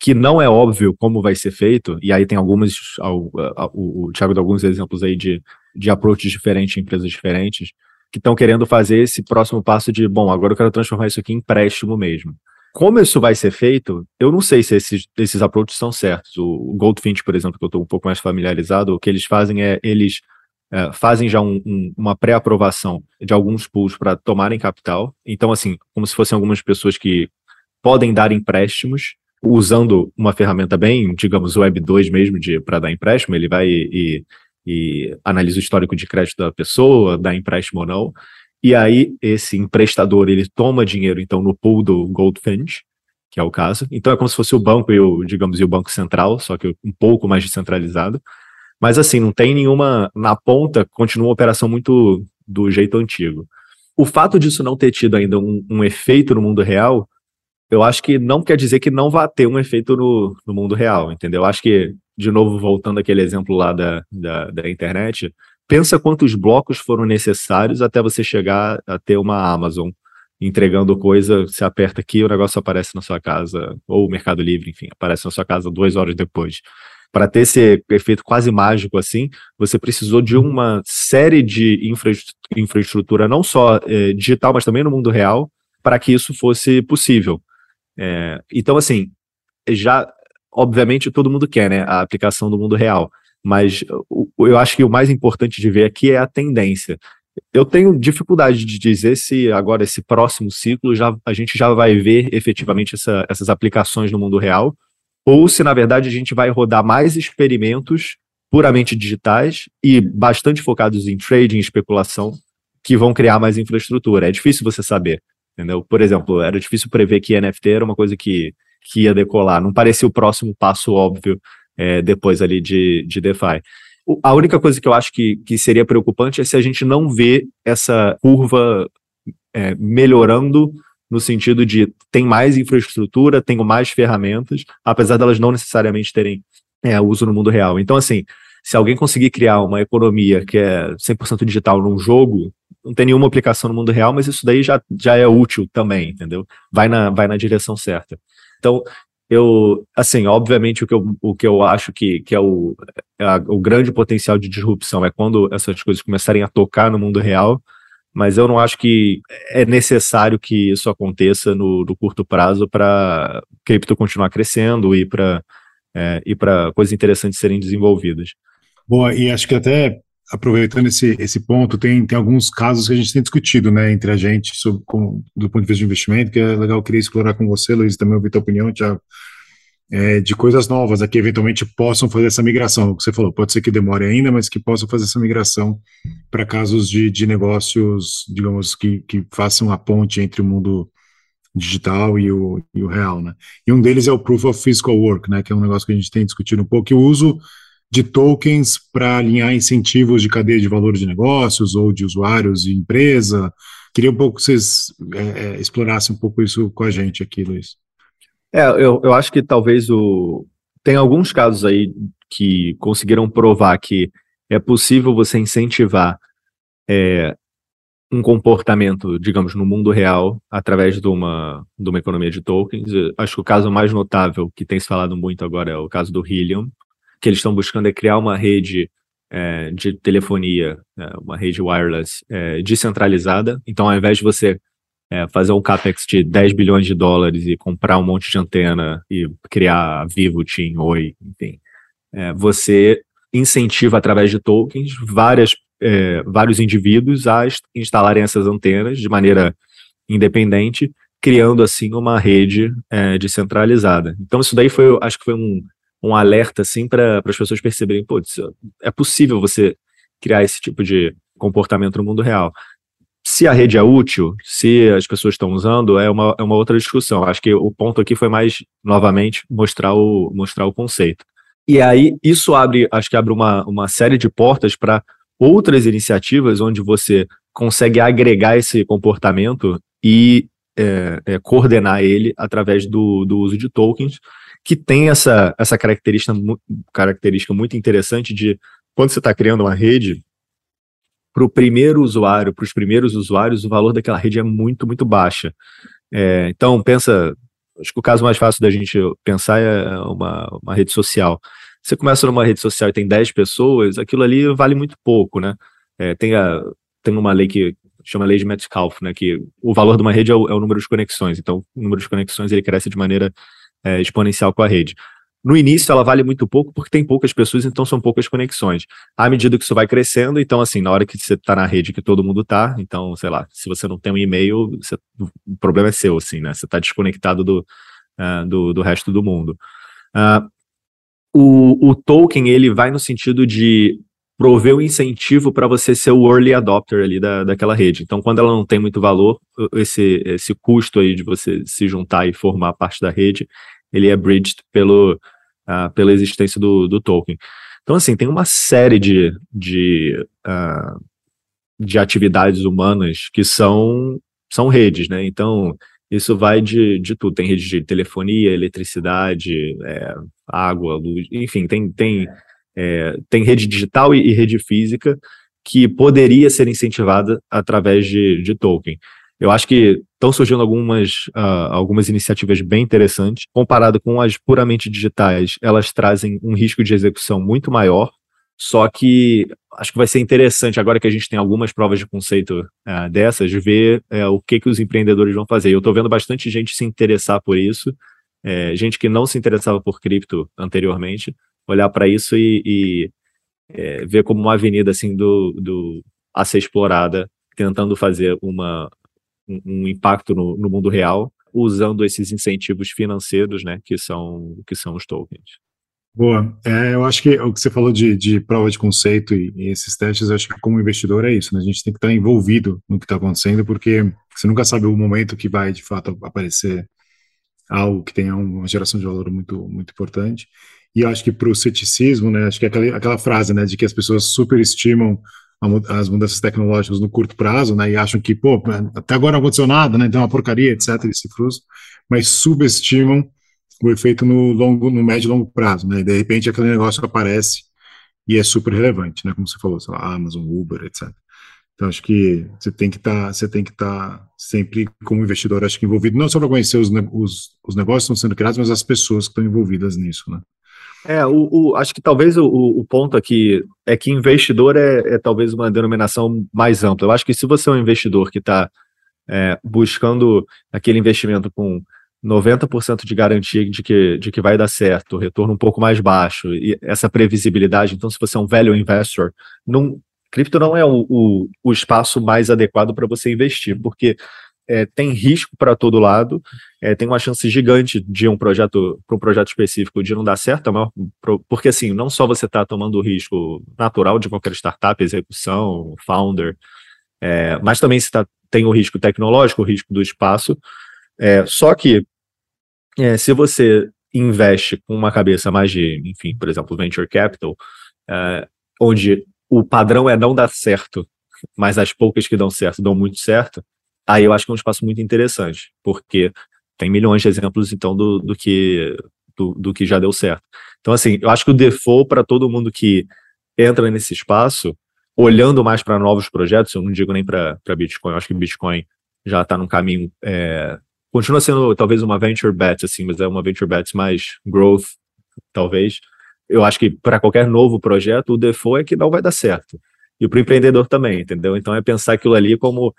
que não é óbvio como vai ser feito, e aí tem algumas, o, o, o Thiago deu alguns exemplos aí de, de approaches diferentes, empresas diferentes, que estão querendo fazer esse próximo passo de, bom, agora eu quero transformar isso aqui em empréstimo mesmo. Como isso vai ser feito, eu não sei se esses, esses approaches são certos. O, Goldfinch, por exemplo, que eu estou um pouco mais familiarizado, o que eles fazem é, eles é, fazem já um, um, uma pré-aprovação de alguns pools para tomarem capital. Então, assim, como se fossem algumas pessoas que podem dar empréstimos, usando uma ferramenta bem, digamos, Web 2 mesmo, para dar empréstimo, ele vai e, e analisa o histórico de crédito da pessoa, dá empréstimo ou não. E aí esse emprestador ele toma dinheiro então no pool do Goldfinch, que é o caso. Então é como se fosse o banco e o, digamos, e o banco central, só que um pouco mais descentralizado. Mas assim, não tem nenhuma na ponta, continua uma operação muito do jeito antigo. O fato disso não ter tido ainda um, um efeito no mundo real, eu acho que não quer dizer que não vá ter um efeito no, no mundo real, entendeu? Eu acho que de novo voltando aquele exemplo lá da, da, da, internet, pensa quantos blocos foram necessários até você chegar a ter uma Amazon entregando coisa, você aperta aqui o negócio aparece na sua casa, ou o Mercado Livre, enfim, aparece na sua casa duas horas depois. Para ter esse efeito quase mágico assim, você precisou de uma série de infra infraestrutura, não só é, digital, mas também no mundo real, para que isso fosse possível. É, então, assim, já obviamente todo mundo quer, né, a aplicação do mundo real, mas eu acho que o mais importante de ver aqui é a tendência. Eu tenho dificuldade de dizer se agora esse próximo ciclo já a gente já vai ver efetivamente essa, essas aplicações no mundo real, ou se na verdade a gente vai rodar mais experimentos puramente digitais e bastante focados em trading, especulação, que vão criar mais infraestrutura. É difícil você saber, entendeu? Por exemplo, era difícil prever que NFT era uma coisa que que ia decolar. Não parecia o próximo passo óbvio é, depois ali de, de DeFi. O, a única coisa que eu acho que, que seria preocupante é se a gente não vê essa curva é, melhorando no sentido de tem mais infraestrutura, tenho mais ferramentas, apesar delas não necessariamente terem é, uso no mundo real. Então, assim, se alguém conseguir criar uma economia que é 100% digital num jogo, não tem nenhuma aplicação no mundo real, mas isso daí já, já é útil também, entendeu? Vai na, vai na direção certa. Então, eu, assim, obviamente o que eu, o que eu acho que, que é, o, é a, o grande potencial de disrupção é quando essas coisas começarem a tocar no mundo real, mas eu não acho que é necessário que isso aconteça no, no curto prazo para cripto continuar crescendo e para é, e para coisas interessantes serem desenvolvidas. Boa, e acho que até aproveitando esse, esse ponto, tem, tem alguns casos que a gente tem discutido, né, entre a gente, sobre, com, do ponto de vista de investimento, que é legal, eu queria explorar com você, Luiz, também ouvir tua opinião, Thiago, é, de coisas novas aqui, eventualmente possam fazer essa migração, o que você falou, pode ser que demore ainda, mas que possam fazer essa migração para casos de, de negócios, digamos, que, que façam a ponte entre o mundo digital e o, e o real, né, e um deles é o Proof of Physical Work, né, que é um negócio que a gente tem discutido um pouco, que o uso de tokens para alinhar incentivos de cadeia de valor de negócios ou de usuários e empresa. Queria um pouco que vocês é, é, explorassem um pouco isso com a gente aqui, Luiz. É, eu, eu acho que talvez o. Tem alguns casos aí que conseguiram provar que é possível você incentivar é, um comportamento, digamos, no mundo real, através de uma, de uma economia de tokens. Eu acho que o caso mais notável, que tem se falado muito agora, é o caso do Helium, que eles estão buscando é criar uma rede é, de telefonia, é, uma rede wireless é, descentralizada. Então, ao invés de você é, fazer um capex de 10 bilhões de dólares e comprar um monte de antena e criar Vivo, TIM, Oi, enfim, é, você incentiva através de tokens várias, é, vários indivíduos a instalarem essas antenas de maneira independente, criando assim uma rede descentralizada. Então, isso daí foi, acho que foi um um alerta assim para as pessoas perceberem, pô, é possível você criar esse tipo de comportamento no mundo real. Se a rede é útil, se as pessoas estão usando, é uma, é uma outra discussão. Acho que o ponto aqui foi mais, novamente, mostrar o, mostrar o conceito. E aí, isso abre, acho que abre uma, uma série de portas para outras iniciativas onde você consegue agregar esse comportamento e é, é, coordenar ele através do, do uso de tokens, que tem essa, essa característica, característica muito interessante de quando você está criando uma rede, para o primeiro usuário, para os primeiros usuários, o valor daquela rede é muito, muito baixa. É, então, pensa, acho que o caso mais fácil da gente pensar é uma, uma rede social. Você começa numa rede social e tem 10 pessoas, aquilo ali vale muito pouco, né? É, tem, a, tem uma lei que chama lei de Metcalfe, né? Que o valor de uma rede é o, é o número de conexões. Então, o número de conexões ele cresce de maneira é, exponencial com a rede. No início, ela vale muito pouco porque tem poucas pessoas, então são poucas conexões. À medida que isso vai crescendo, então, assim, na hora que você está na rede que todo mundo está, então, sei lá, se você não tem um e-mail, você, o problema é seu, assim, né? Você está desconectado do, uh, do, do, resto do mundo. Uh, o, o token, ele vai no sentido de prover um incentivo para você ser o early adopter ali da, daquela rede. Então, quando ela não tem muito valor, esse, esse custo aí de você se juntar e formar parte da rede, ele é bridged pelo, uh, pela existência do, do token. Então, assim, tem uma série de, de, uh, de atividades humanas que são, são redes, né? Então, isso vai de, de tudo. Tem rede de telefonia, eletricidade, é, água, luz, enfim, tem, tem, é, tem rede digital e, e, rede física que poderia ser incentivada através de, de token. Eu acho que estão surgindo algumas, uh, algumas iniciativas bem interessantes. Comparado com as puramente digitais, elas trazem um risco de execução muito maior. Só que acho que vai ser interessante, agora que a gente tem algumas provas de conceito uh, dessas, ver uh, o que, que os empreendedores vão fazer. Eu estou vendo bastante gente se interessar por isso, é, gente que não se interessava por cripto anteriormente, olhar para isso e, e é, ver como uma avenida assim do, do a ser explorada, tentando fazer uma, um, um impacto no, no, mundo real, usando esses incentivos financeiros, né, que são, que são os tokens. Boa. É, eu acho que o que você falou de, de prova de conceito e, e, esses testes, eu acho que como investidor é isso, né? A gente tem que estar envolvido no que está acontecendo, porque você nunca sabe o momento que vai, de fato, aparecer algo que tenha uma geração de valor muito, muito importante. E eu acho que para o ceticismo, né, acho que é aquela, aquela frase, né, de que as pessoas superestimam as mudanças tecnológicas no curto prazo, né, e acham que, pô, até agora não aconteceu nada, né, então é uma porcaria, etc, e se frustram, mas subestimam o efeito no longo, no médio e longo prazo, né, e de repente aquele negócio aparece e é super relevante, né, como você falou, sei lá, Amazon, Uber, etc. Então acho que você tem que estar, tá, você tem que estar tá sempre como investidor, acho que envolvido não só para conhecer os, os, os negócios que estão sendo criados, mas as pessoas que estão envolvidas nisso, né? É, o, o, acho que talvez o, o, ponto aqui é que investidor é, é, talvez uma denominação mais ampla. Eu acho que se você é um investidor que está é, buscando aquele investimento com 90% de garantia de que, de que vai dar certo, retorno um pouco mais baixo, e essa previsibilidade, então se você é um value investor, não, cripto não é o, o, o espaço mais adequado para você investir, porque é, tem risco para todo lado, é, tem uma chance gigante de um projeto, para um projeto específico, de não dar certo, porque assim, não só você está tomando o risco natural de qualquer startup, execução, founder, é, mas também você tá, tem o risco tecnológico, o risco do espaço, é, só que é, se você investe com uma cabeça mais de, enfim, por exemplo, venture capital, é, onde o padrão é não dar certo, mas as poucas que dão certo dão muito certo, aí eu acho que é um espaço muito interessante, porque tem milhões de exemplos, então, do, do que do, do, que já deu certo. Então, assim, eu acho que o default para todo mundo que entra nesse espaço, olhando mais para novos projetos, eu não digo nem para Bitcoin, eu acho que Bitcoin já está num caminho. É, continua sendo talvez uma venture bet, assim, mas é uma venture bet mais growth, talvez. Eu acho que para qualquer novo projeto, o default é que não vai dar certo. E para o empreendedor também, entendeu? Então é pensar aquilo ali como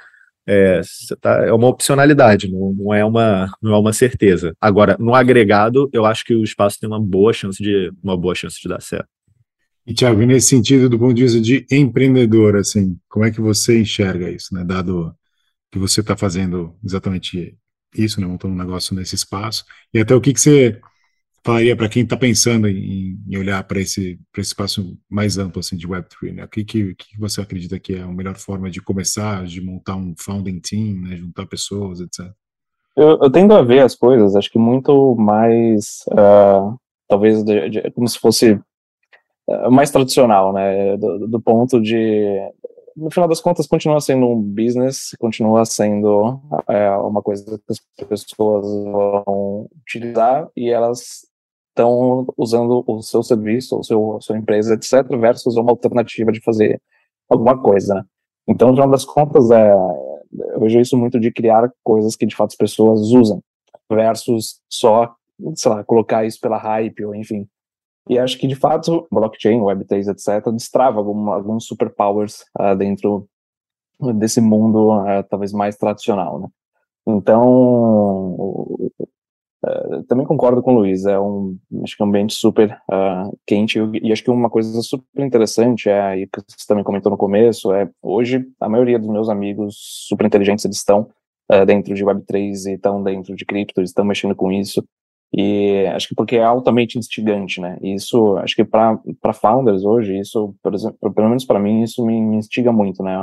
é, tá, é uma opcionalidade, não, não, é uma, não é uma certeza. Agora, no agregado, eu acho que o espaço tem uma boa chance de, uma boa chance de dar certo. E, Thiago, nesse sentido, do ponto de vista de empreendedor, assim, como é que você enxerga isso, né? Dado que você está fazendo exatamente isso, né? Montando um negócio nesse espaço. E até o que, que você falaria para quem está pensando em, em olhar para esse, esse espaço mais amplo assim, de Web3? Né? O que, que, que você acredita que é a melhor forma de começar, de montar um founding team, né? juntar pessoas, etc? Eu, eu tendo a ver as coisas, acho que muito mais, uh, talvez, de, de, como se fosse uh, mais tradicional, né? Do, do ponto de no final das contas, continua sendo um business, continua sendo é, uma coisa que as pessoas vão utilizar e elas estão usando o seu serviço, o seu, sua empresa, etc., versus uma alternativa de fazer alguma coisa, né? Então, no final das contas, é, eu vejo isso muito de criar coisas que, de fato, as pessoas usam, versus só, sei lá, colocar isso pela hype, ou enfim. E acho que, de fato, blockchain, Web3, etc., destrava algum, alguns superpowers uh, dentro desse mundo, uh, talvez mais tradicional, né? Então, Uh, também concordo com o Luiz, é um, acho que é um ambiente super uh, quente. E, acho que uma coisa super interessante é, e que você também comentou no começo, é hoje a maioria dos meus amigos super inteligentes eles estão uh, dentro de Web3 e estão dentro de cripto, estão mexendo com isso. E acho que porque é altamente instigante, né, e isso, acho que para founders hoje, isso, por exemplo, pelo menos para mim, isso me, me, instiga muito, né,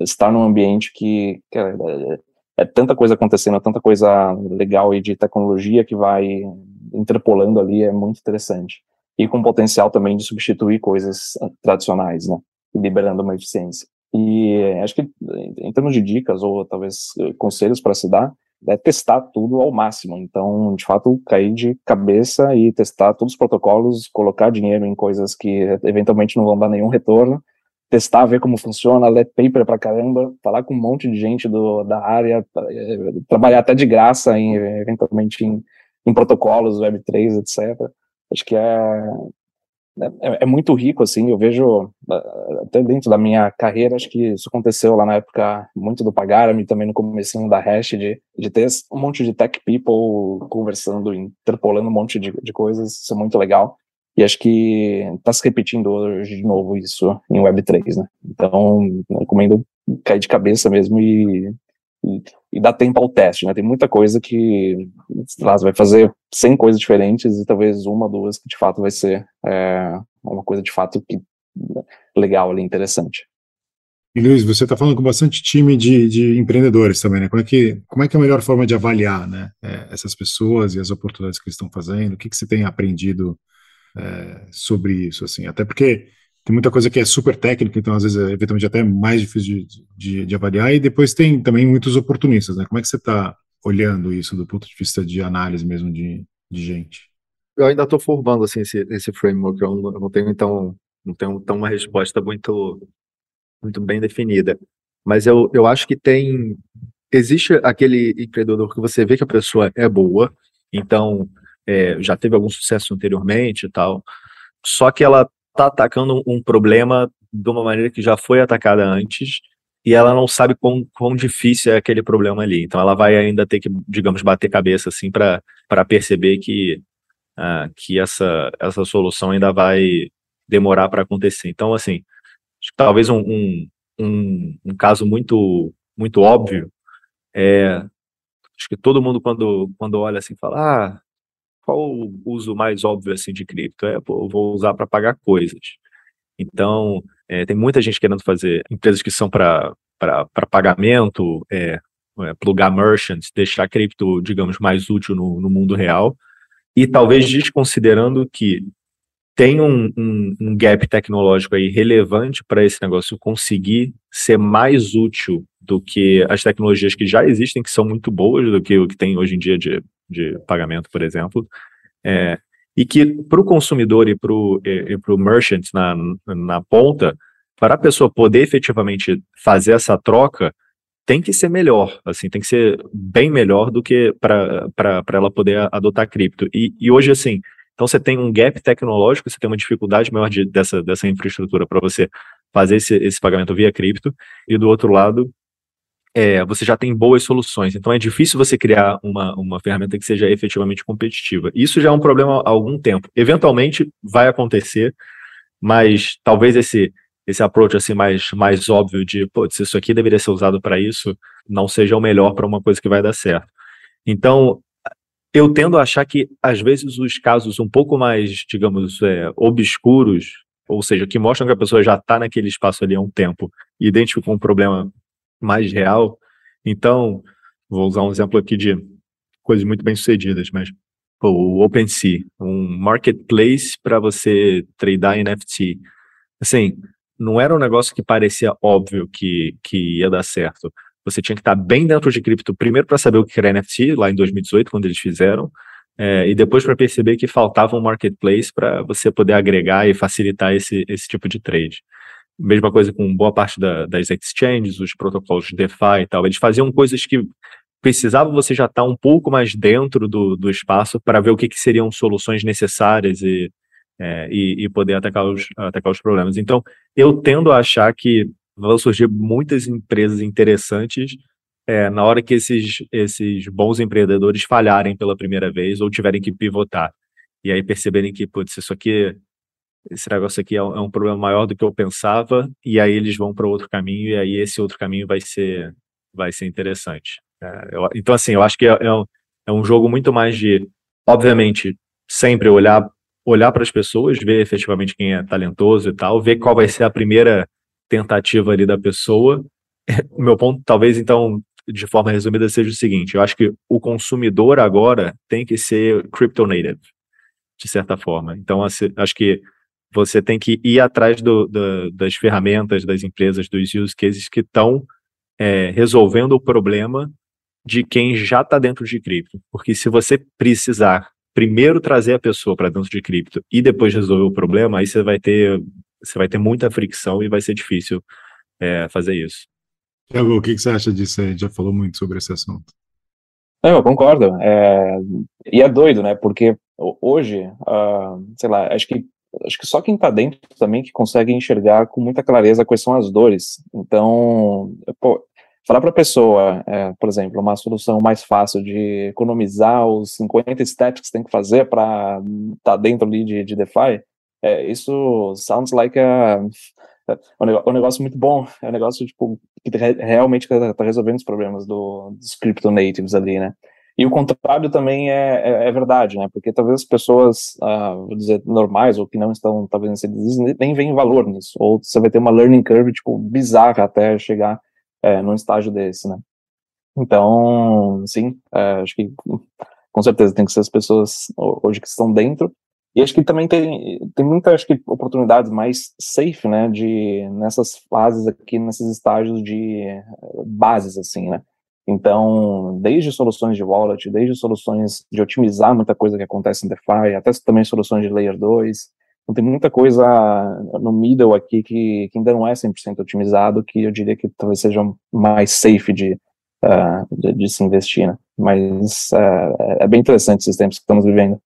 estar num ambiente que, que é tanta coisa acontecendo, tanta coisa legal e de tecnologia que vai interpolando ali, é muito interessante. E com potencial também de substituir coisas ah, tradicionais, né? Liberando uma eficiência. E acho que em termos de dicas ou talvez eh, conselhos para se dar, é testar tudo ao máximo. Então, de fato, cair de cabeça e testar todos os protocolos, colocar dinheiro em coisas que eventualmente não vão dar nenhum retorno testar, ver como funciona, ler paper pra caramba, falar com um monte de gente do, da área, eh, trabalhar até de graça, em, eventualmente em, em protocolos, Web3, etc. Acho que é, é, é, muito rico, assim, eu vejo, eh, até dentro da minha carreira, acho que isso aconteceu lá na época, muito do Pagarami, também no começo da Hash, de, de ter um monte de tech people conversando, interpolando um monte de, de coisas, isso é muito legal. E acho que está se repetindo hoje de novo isso em Web3, né? Então, recomendo cair de cabeça mesmo e, e, e dar tempo ao teste, né? Tem muita coisa que, lá, você vai fazer 100 coisas diferentes e talvez uma, duas que de fato vai ser é, uma coisa de fato que legal ali, interessante. E Luiz, você está falando com bastante time de, de, empreendedores também, né? Como é, que, como é que é a melhor forma de avaliar né, é, essas pessoas e as oportunidades que eles estão fazendo? O que, que você tem aprendido é, sobre isso, assim, até porque tem muita coisa que é super técnica, então às vezes é eventualmente até mais difícil de, de, de avaliar, e depois tem também muitos oportunistas, né? Como é que você está olhando isso do ponto de vista de análise mesmo de, de gente? Eu ainda estou formando assim esse, esse framework, eu não, eu não tenho então não tenho então uma resposta muito muito bem definida. Mas eu, eu acho que tem. Existe aquele empreendedor que você vê que a pessoa é boa, então é, já teve algum sucesso anteriormente e tal, só que ela está atacando um problema de uma maneira que já foi atacada antes e ela não sabe quão, quão difícil é aquele problema ali. Então ela vai ainda ter que, digamos, bater cabeça assim para perceber que, uh, que essa, essa solução ainda vai demorar para acontecer. Então, assim, talvez um, um, um, um, caso muito, muito óbvio é. Acho que todo mundo, quando, quando olha assim, fala: ah, qual o uso mais óbvio assim de cripto? É, pô, vou usar para pagar coisas. Então, é, tem muita gente querendo fazer empresas que são para pagamento, é, é, plugar merchants, deixar cripto, digamos, mais útil no, no mundo real, e talvez desconsiderando que tem um, um, um gap tecnológico aí relevante para esse negócio conseguir ser mais útil do que as tecnologias que já existem, que são muito boas, do que o que tem hoje em dia de, de pagamento, por exemplo. É, e que para o consumidor e para o merchant na, na ponta, para a pessoa poder efetivamente fazer essa troca, tem que ser melhor, assim, tem que ser bem melhor do que para ela poder adotar cripto. E, e hoje, assim, então você tem um gap tecnológico, você tem uma dificuldade maior de, dessa, dessa infraestrutura para você fazer esse, esse pagamento via cripto, e do outro lado, é, você já tem boas soluções. Então é difícil você criar uma, uma ferramenta que seja efetivamente competitiva. Isso já é um problema há algum tempo. Eventualmente vai acontecer, mas talvez esse esse approach assim mais mais óbvio de, se isso aqui deveria ser usado para isso, não seja o melhor para uma coisa que vai dar certo. Então, eu tendo a achar que, às vezes, os casos um pouco mais, digamos, é, obscuros, ou seja, que mostram que a pessoa já está naquele espaço ali há um tempo e identificou um problema mais real. Então, vou usar um exemplo aqui de coisas muito bem sucedidas, mas pô, o OpenSea, um marketplace para você tradear NFT. Assim, não era um negócio que parecia óbvio que, que ia dar certo você tinha que estar bem dentro de cripto, primeiro para saber o que era NFT, lá em 2018, quando eles fizeram, é, e depois para perceber que faltava um marketplace para você poder agregar e facilitar esse, esse tipo de trade. Mesma coisa com boa parte da, das exchanges, os protocolos de DeFi e tal. Eles faziam coisas que precisava você já estar um pouco mais dentro do, do espaço para ver o que, que seriam soluções necessárias e, é, e, e, poder atacar os, atacar os problemas. Então, eu tendo a achar que vão surgir muitas empresas interessantes é, na hora que esses, esses bons empreendedores falharem pela primeira vez ou tiverem que pivotar. E aí perceberem que, putz, isso aqui, esse negócio aqui é um, é um problema maior do que eu pensava, e aí eles vão para outro caminho, e aí esse outro caminho vai ser, vai ser interessante. É, eu, então, assim, eu acho que é, é, um, é um jogo muito mais de, obviamente, sempre olhar olhar para as pessoas, ver efetivamente quem é talentoso e tal, ver qual vai ser a primeira tentativa ali da pessoa. O meu ponto, talvez, então, de forma resumida, seja o seguinte: eu acho que o consumidor agora tem que ser crypto native, de certa forma. Então, acho que você tem que ir atrás do, do, das ferramentas, das empresas, dos use cases que estão é, resolvendo o problema de quem já está dentro de cripto. Porque se você precisar primeiro trazer a pessoa para dentro de cripto e depois resolver o problema, aí você vai ter você vai ter muita fricção e vai ser difícil é, fazer isso. Tiago, o que, que, você acha disso? A gente já falou muito sobre esse assunto. eu concordo. É, e é doido, né? Porque hoje, uh, sei lá, acho que acho que só quem está dentro também que consegue enxergar com muita clareza quais são as dores. Então, pô, falar para a pessoa, é, por exemplo, uma solução mais fácil de economizar os 50 steps que tem que fazer para estar tá dentro ali de, de DeFi, é, isso sounds like a, um negócio muito bom, é um negócio tipo, que realmente está resolvendo os problemas do, dos crypto natives ali, né? E o contrário também é, é, é verdade, né? Porque talvez as pessoas, ah, vou dizer, normais ou que não estão talvez inseridas nem veem valor nisso. Ou você vai ter uma learning curve, tipo, bizarra até chegar é, num estágio desse, né? Então, sim, é, acho que com certeza tem que ser as pessoas hoje que estão dentro e acho que também tem, tem muitas acho que, oportunidades mais safe, né, de, nessas fases aqui, nesses estágios de eh, bases, assim, né. Então, desde soluções de wallet, desde soluções de otimizar muita coisa que acontece em DeFi, até também soluções de Layer 2, Então tem muita coisa no middle aqui que, que ainda não é 100% otimizado, que eu diria que talvez seja mais safe de, uh, de, de, se investir, né? Mas uh, é bem interessante esses tempos que estamos vivendo.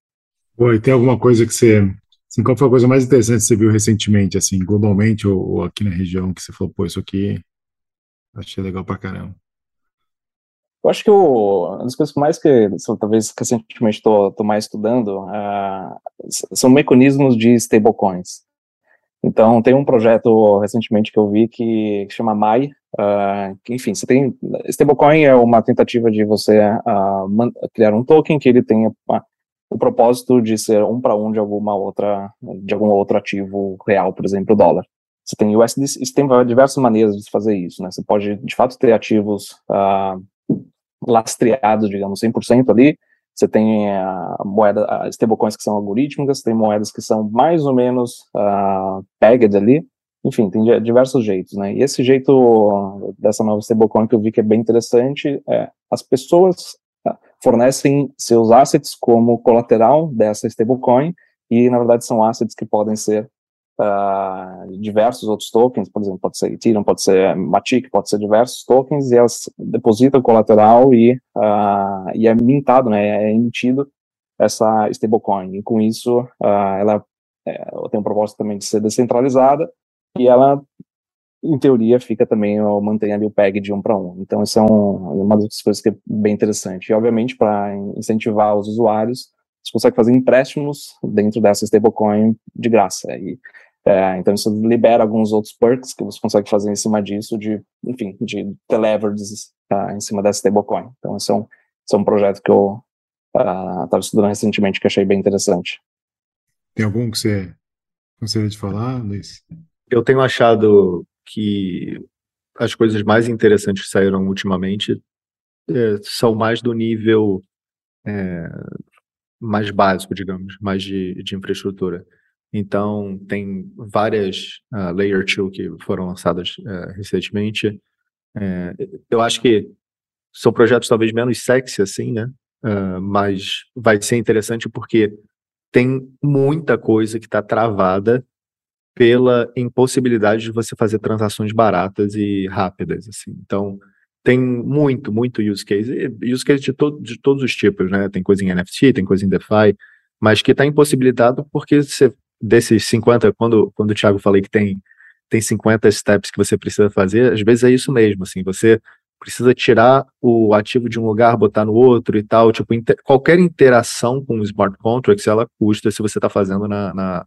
Pô, e tem alguma coisa que você... Assim, qual foi a coisa mais interessante que você viu recentemente, assim, globalmente ou, ou aqui na região, que você falou, pô, isso aqui achei legal pra caramba? Eu acho que o, uma das coisas mais que, talvez recentemente estou mais estudando, uh, são mecanismos de stablecoins. Então, tem um projeto recentemente que eu vi que, chama MAI, uh, que, enfim, você tem, stablecoin é uma tentativa de você uh, criar um token que ele tenha o propósito de ser um para um de alguma outra, de algum outro ativo real, por exemplo, o dólar. Você tem USD, tem diversas maneiras de fazer isso, né? Você pode, de fato, ter ativos uh, lastreados, digamos, 100% ali. Você tem a moeda, a stablecoins que são algorítmicas, tem moedas que são mais ou menos uh, pegged ali. Enfim, tem diversos jeitos, né? E esse jeito dessa nova stablecoin que eu vi que é bem interessante é as pessoas ah, fornecem seus assets como colateral dessa stablecoin e, na verdade, são assets que podem ser uh, diversos outros tokens, por exemplo, pode ser Ethereum, pode ser Matic, pode ser diversos tokens, e elas depositam colateral e, uh, e é mintado, né, é emitido essa stablecoin. E com isso, uh, ela é, tem um propósito também de ser descentralizada, e ela, em teoria, fica também, mantém ali o PEG de um para um. Então, isso é um, uma das coisas que é bem interessante. E, obviamente, para incentivar os usuários, você consegue fazer empréstimos dentro dessa stablecoin de graça. E é, então isso libera alguns outros perks que você consegue fazer em cima disso, de, enfim, de televerages tá, em cima dessa stablecoin. Então esse é um, esse é um projeto que eu estava uh, estudando recentemente que achei bem interessante. Tem algum que você gostaria de falar, Luiz? Eu tenho achado que as coisas mais interessantes que saíram ultimamente é, são mais do nível é, mais básico, digamos, mais de, de infraestrutura. Então, tem várias uh, Layer 2 que foram lançadas uh, recentemente. É, eu acho que são projetos talvez menos sexy, assim, né? Uh, mas vai ser interessante porque tem muita coisa que está travada pela impossibilidade de você fazer transações baratas e rápidas, assim. Então, tem muito, muito use case, use case de, to de todos os tipos, né? Tem coisa em NFT, tem coisa em DeFi, mas que está impossibilitado porque você desses 50, quando, quando o Thiago falei que tem, tem 50 steps que você precisa fazer, às vezes é isso mesmo, assim, você precisa tirar o ativo de um lugar, botar no outro e tal, tipo, inter, qualquer interação com o smart contracts, ela custa se você está fazendo na, na,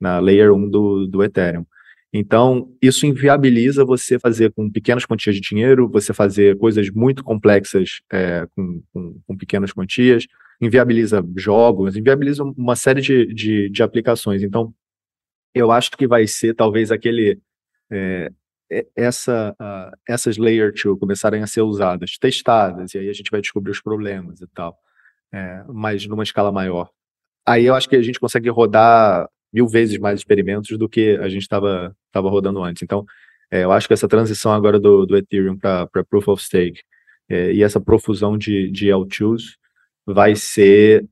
na layer 1 do, do Ethereum. Então, isso inviabiliza você fazer com pequenas quantias de dinheiro, você fazer coisas muito complexas é, com, com, com pequenas quantias, inviabiliza jogos, inviabiliza uma série de, de, de aplicações. Então, eu acho que vai ser talvez aquele. É, essa, uh, essas layer 2 começarem a ser usadas, testadas, e aí a gente vai descobrir os problemas e tal, é, mas numa escala maior. Aí eu acho que a gente consegue rodar mil vezes mais experimentos do que a gente estava rodando antes. Então, é, eu acho que essa transição agora do, do Ethereum para Proof of Stake é, e essa profusão de, de L2s vai ser.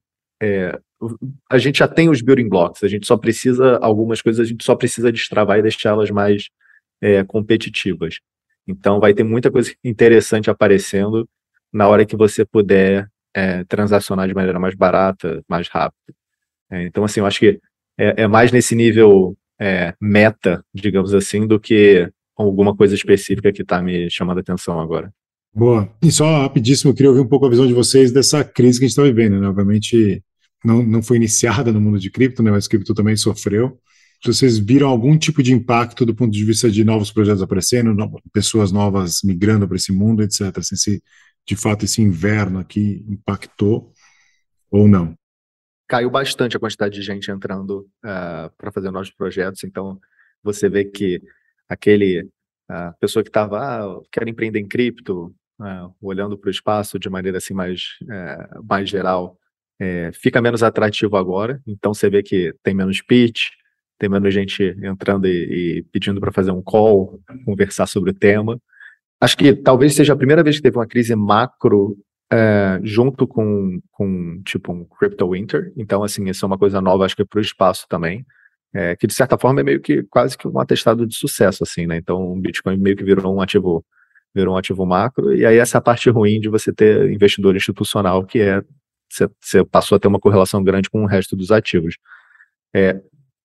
É, a gente já tem os building blocks, a gente só precisa, algumas coisas a gente só precisa destravar e deixá-las mais é, competitivas. Então vai ter muita coisa interessante aparecendo na hora que você puder é, transacionar de maneira mais barata, mais rápida. É, então, assim, eu acho que é, é mais nesse nível é, meta, digamos assim, do que alguma coisa específica que está me chamando a atenção agora. Boa. E só rapidíssimo, eu queria ouvir um pouco a visão de vocês dessa crise que a gente está vivendo. Né? Obviamente, não, não foi iniciada no mundo de cripto, né? mas cripto também sofreu. Vocês viram algum tipo de impacto do ponto de vista de novos projetos aparecendo, no, pessoas novas migrando para esse mundo, etc. Assim, se de fato esse inverno aqui impactou ou não? Caiu bastante a quantidade de gente entrando uh, eh, para fazer novos projetos, então você vê que aquele a pessoa que estava, ah, quero empreender em cripto, olhando para o espaço de maneira assim mais, é, mais geral, é, fica menos atrativo agora. Então você vê que tem menos pitch, tem menos gente entrando e, e pedindo para fazer um call, conversar sobre o tema. Acho que talvez seja a primeira vez que teve uma crise macro é, junto com, com tipo um crypto winter. Então assim isso é uma coisa nova, acho que para o espaço também. é, que de certa forma é meio que quase que um atestado de sucesso, assim, né? Então o Bitcoin meio que virou um ativo, virou um ativo macro, e aí essa é a parte ruim de você ter investidor institucional, que é você passou a ter uma correlação grande com o resto dos ativos. É,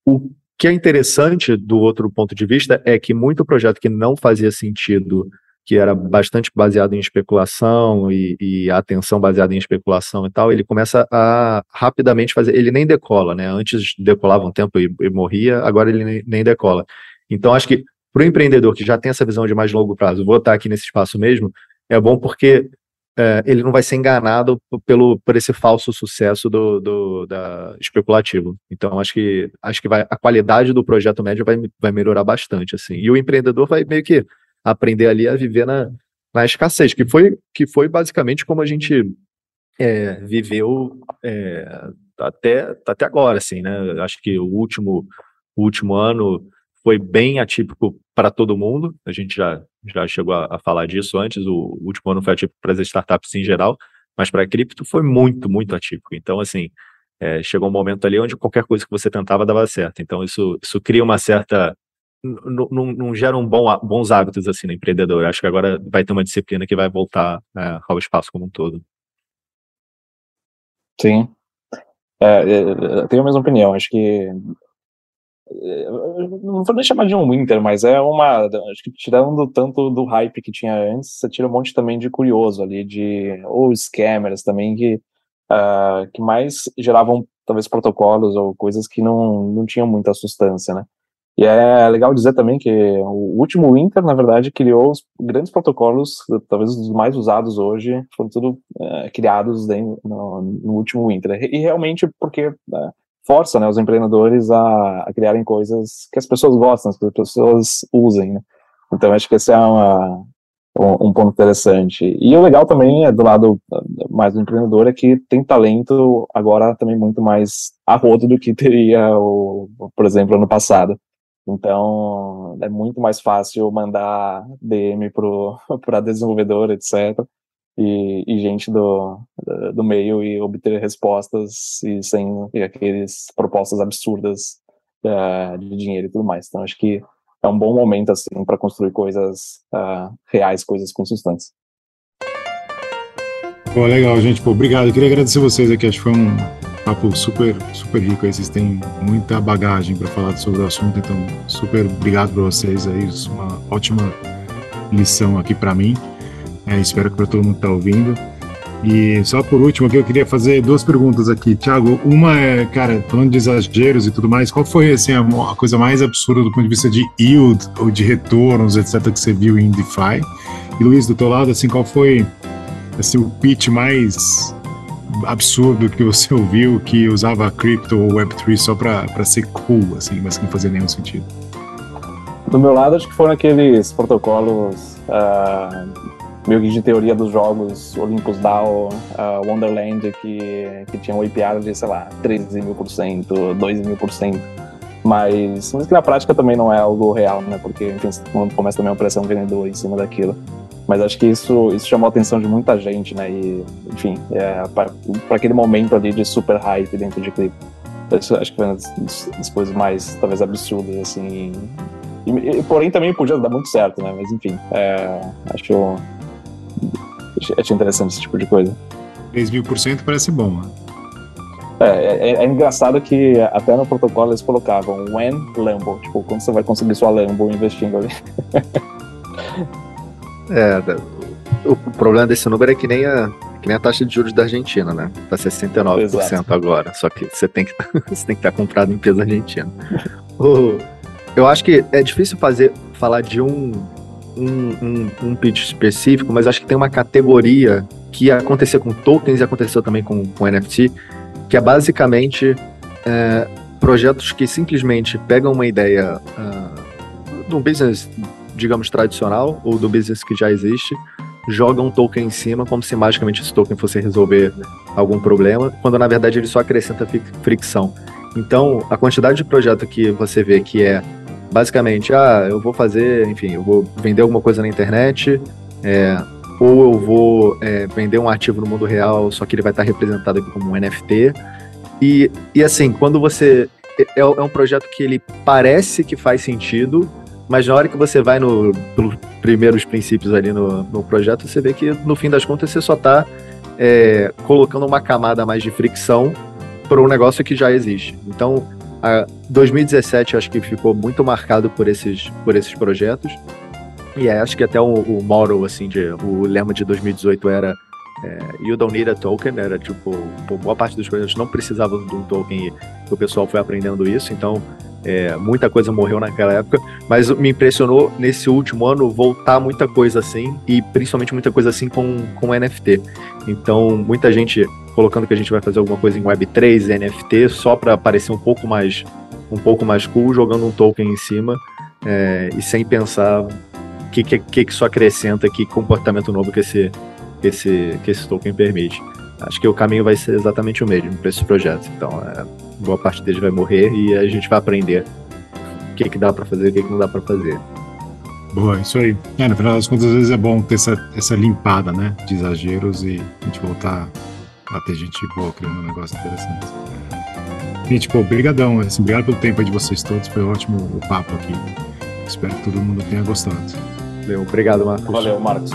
o que é interessante do outro ponto de vista é que muito projeto que não fazia sentido que era bastante baseado em especulação e, e, atenção baseada em especulação e tal, ele começa a rapidamente fazer, ele nem decola, né? Antes decolava um tempo e, e morria, agora ele nem, nem decola. Então, acho que para o empreendedor que já tem essa visão de mais longo prazo, vou estar aqui nesse espaço mesmo, é bom porque é, ele não vai ser enganado pelo, por esse falso sucesso do, do da especulativo. Então, acho que, acho que vai, a qualidade do projeto médio vai, vai melhorar bastante, assim. E o empreendedor vai meio que aprender ali a viver na, na escassez, que foi, que foi basicamente como a gente é, viveu é, até, até agora, assim, né? Acho que o último, o último ano foi bem atípico para todo mundo, a gente já, já chegou a, a falar disso antes, o, último ano foi atípico para as startups em geral, mas para a cripto foi muito, muito atípico. Então, assim, é, chegou um momento ali onde qualquer coisa que você tentava dava certo. Então, isso, isso cria uma certa não, não geram bom, bons hábitos assim no empreendedor. Acho que agora vai ter uma disciplina que vai voltar é, ao espaço como um todo. Sim. É, é eu tenho a mesma opinião. Acho que é, não vou nem chamar de um winter, mas é uma. Acho que tirando tanto do hype que tinha antes, você tira um monte também de curioso ali, de ou scammers também que, uh, que mais geravam talvez protocolos ou coisas que não, não tinham muita substância, né? E é legal dizer também que o último Winter, na verdade, criou os grandes protocolos, talvez os mais usados hoje, foram tudo é, criados no, no, último Winter. E realmente porque é, força né, os empreendedores a, a, criarem coisas que as pessoas gostam, que as pessoas usem. Né? Então, acho que esse é uma, um, um, ponto interessante. E o legal também é do lado mais do empreendedor é que tem talento agora também muito mais a rodo do que teria, o, por exemplo, ano passado. Então, é muito mais fácil mandar DM para desenvolvedor, etc. E, e, gente do, do meio e obter respostas e sem e aqueles propostas absurdas uh, de dinheiro e tudo mais. Então, acho que é um bom momento assim para construir coisas uh, reais, coisas consistentes. Pô, legal, gente. Pô, obrigado. Eu queria agradecer vocês aqui. Acho que foi um papo super, super rico aí. Vocês têm muita bagagem para falar sobre o assunto, então super obrigado para vocês aí. Uma ótima lição aqui para mim. É, espero que para todo mundo que está ouvindo. E só por último aqui eu queria fazer duas perguntas aqui, Thiago. Uma é, cara, falando de exageros e tudo mais, qual foi assim a, a coisa mais absurda do ponto de vista de yield ou de retornos, etc, que você viu em DeFi? E Luiz, do teu lado, assim, qual foi assim o pitch mais absurdo que você ouviu que usava cripto ou Web3 só para ser cool, assim, mas que não fazia nenhum sentido? Do meu lado, acho que foram aqueles protocolos uh, meio que de teoria dos jogos, Olympus DAO, uh, Wonderland, que, que tinham API de, sei lá, 13 mil por cento, 2 mil por cento. Mas, mas que na prática também não é algo real, né? Porque, enfim, começa também a pressão vendedor em cima daquilo. Mas acho que isso, isso chamou a atenção de muita gente, né? E, enfim, é, para aquele momento ali de super hype dentro de clipe. Acho que foi uma das, das, coisas mais, talvez, absurdas, assim. E, e, porém, também podia dar muito certo, né? Mas, enfim, é, acho, acho interessante esse tipo de coisa. 3 mil por cento parece bom, né? É, é, é, engraçado que até no protocolo eles colocavam when Lambo, tipo, quando você vai conseguir sua Lambo investindo ali. É, o problema desse número é que nem a, que nem a taxa de juros da Argentina, né? Tá 69% Exato. agora. Só que você tem que você tem que estar comprado em peso argentino. o, eu acho que é difícil fazer falar de um, um, um, um pitch específico, mas acho que tem uma categoria que aconteceu com tokens e aconteceu também com, com NFT, que é basicamente é, projetos que simplesmente pegam uma ideia de um business digamos, tradicional, ou do business que já existe, joga um token em cima como se magicamente esse token fosse resolver algum problema, quando na verdade ele só acrescenta fricção. Então, a quantidade de projeto que você vê que é basicamente, ah, eu vou fazer, enfim, eu vou vender alguma coisa na internet, é, ou eu vou é, vender um ativo no mundo real, só que ele vai estar representado aqui como um NFT. E, e assim, quando você é, é um projeto que ele parece que faz sentido, mas na hora que você vai no, primeiros princípios ali no, no projeto, você vê que no fim das contas você só está é, colocando uma camada mais de fricção para um negócio que já existe. Então, a 2017 acho que ficou muito marcado por esses, por esses projetos. E é, acho que até o, o moral, assim, de, o lema de 2018 era é, You don't need a token, era tipo, boa parte dos projetos não precisavam de um token e o pessoal foi aprendendo isso, então é, muita coisa morreu naquela época, mas me impressionou nesse último ano voltar muita coisa assim, e principalmente muita coisa assim com, com NFT. Então, muita gente colocando que a gente vai fazer alguma coisa em Web3, NFT, só para parecer um pouco mais um pouco mais cool, jogando um token em cima é, e sem pensar o que, que, que isso acrescenta, que comportamento novo que esse, que esse, que esse token permite. Acho que o caminho vai ser exatamente o mesmo para esses projetos. Então, é, boa parte deles vai morrer e a gente vai aprender o que, que dá para fazer e o que, que não dá para fazer. Boa, isso aí. É, no final das contas, às vezes é bom ter essa, essa limpada, né, de exageros e a gente voltar a ter gente boa criando um negócio interessante. Gente, pô, brigadão, assim, obrigado pelo tempo aí de vocês todos, foi ótimo o papo aqui. Espero que todo mundo tenha gostado. Valeu, obrigado, Marcos. Valeu, Marcos.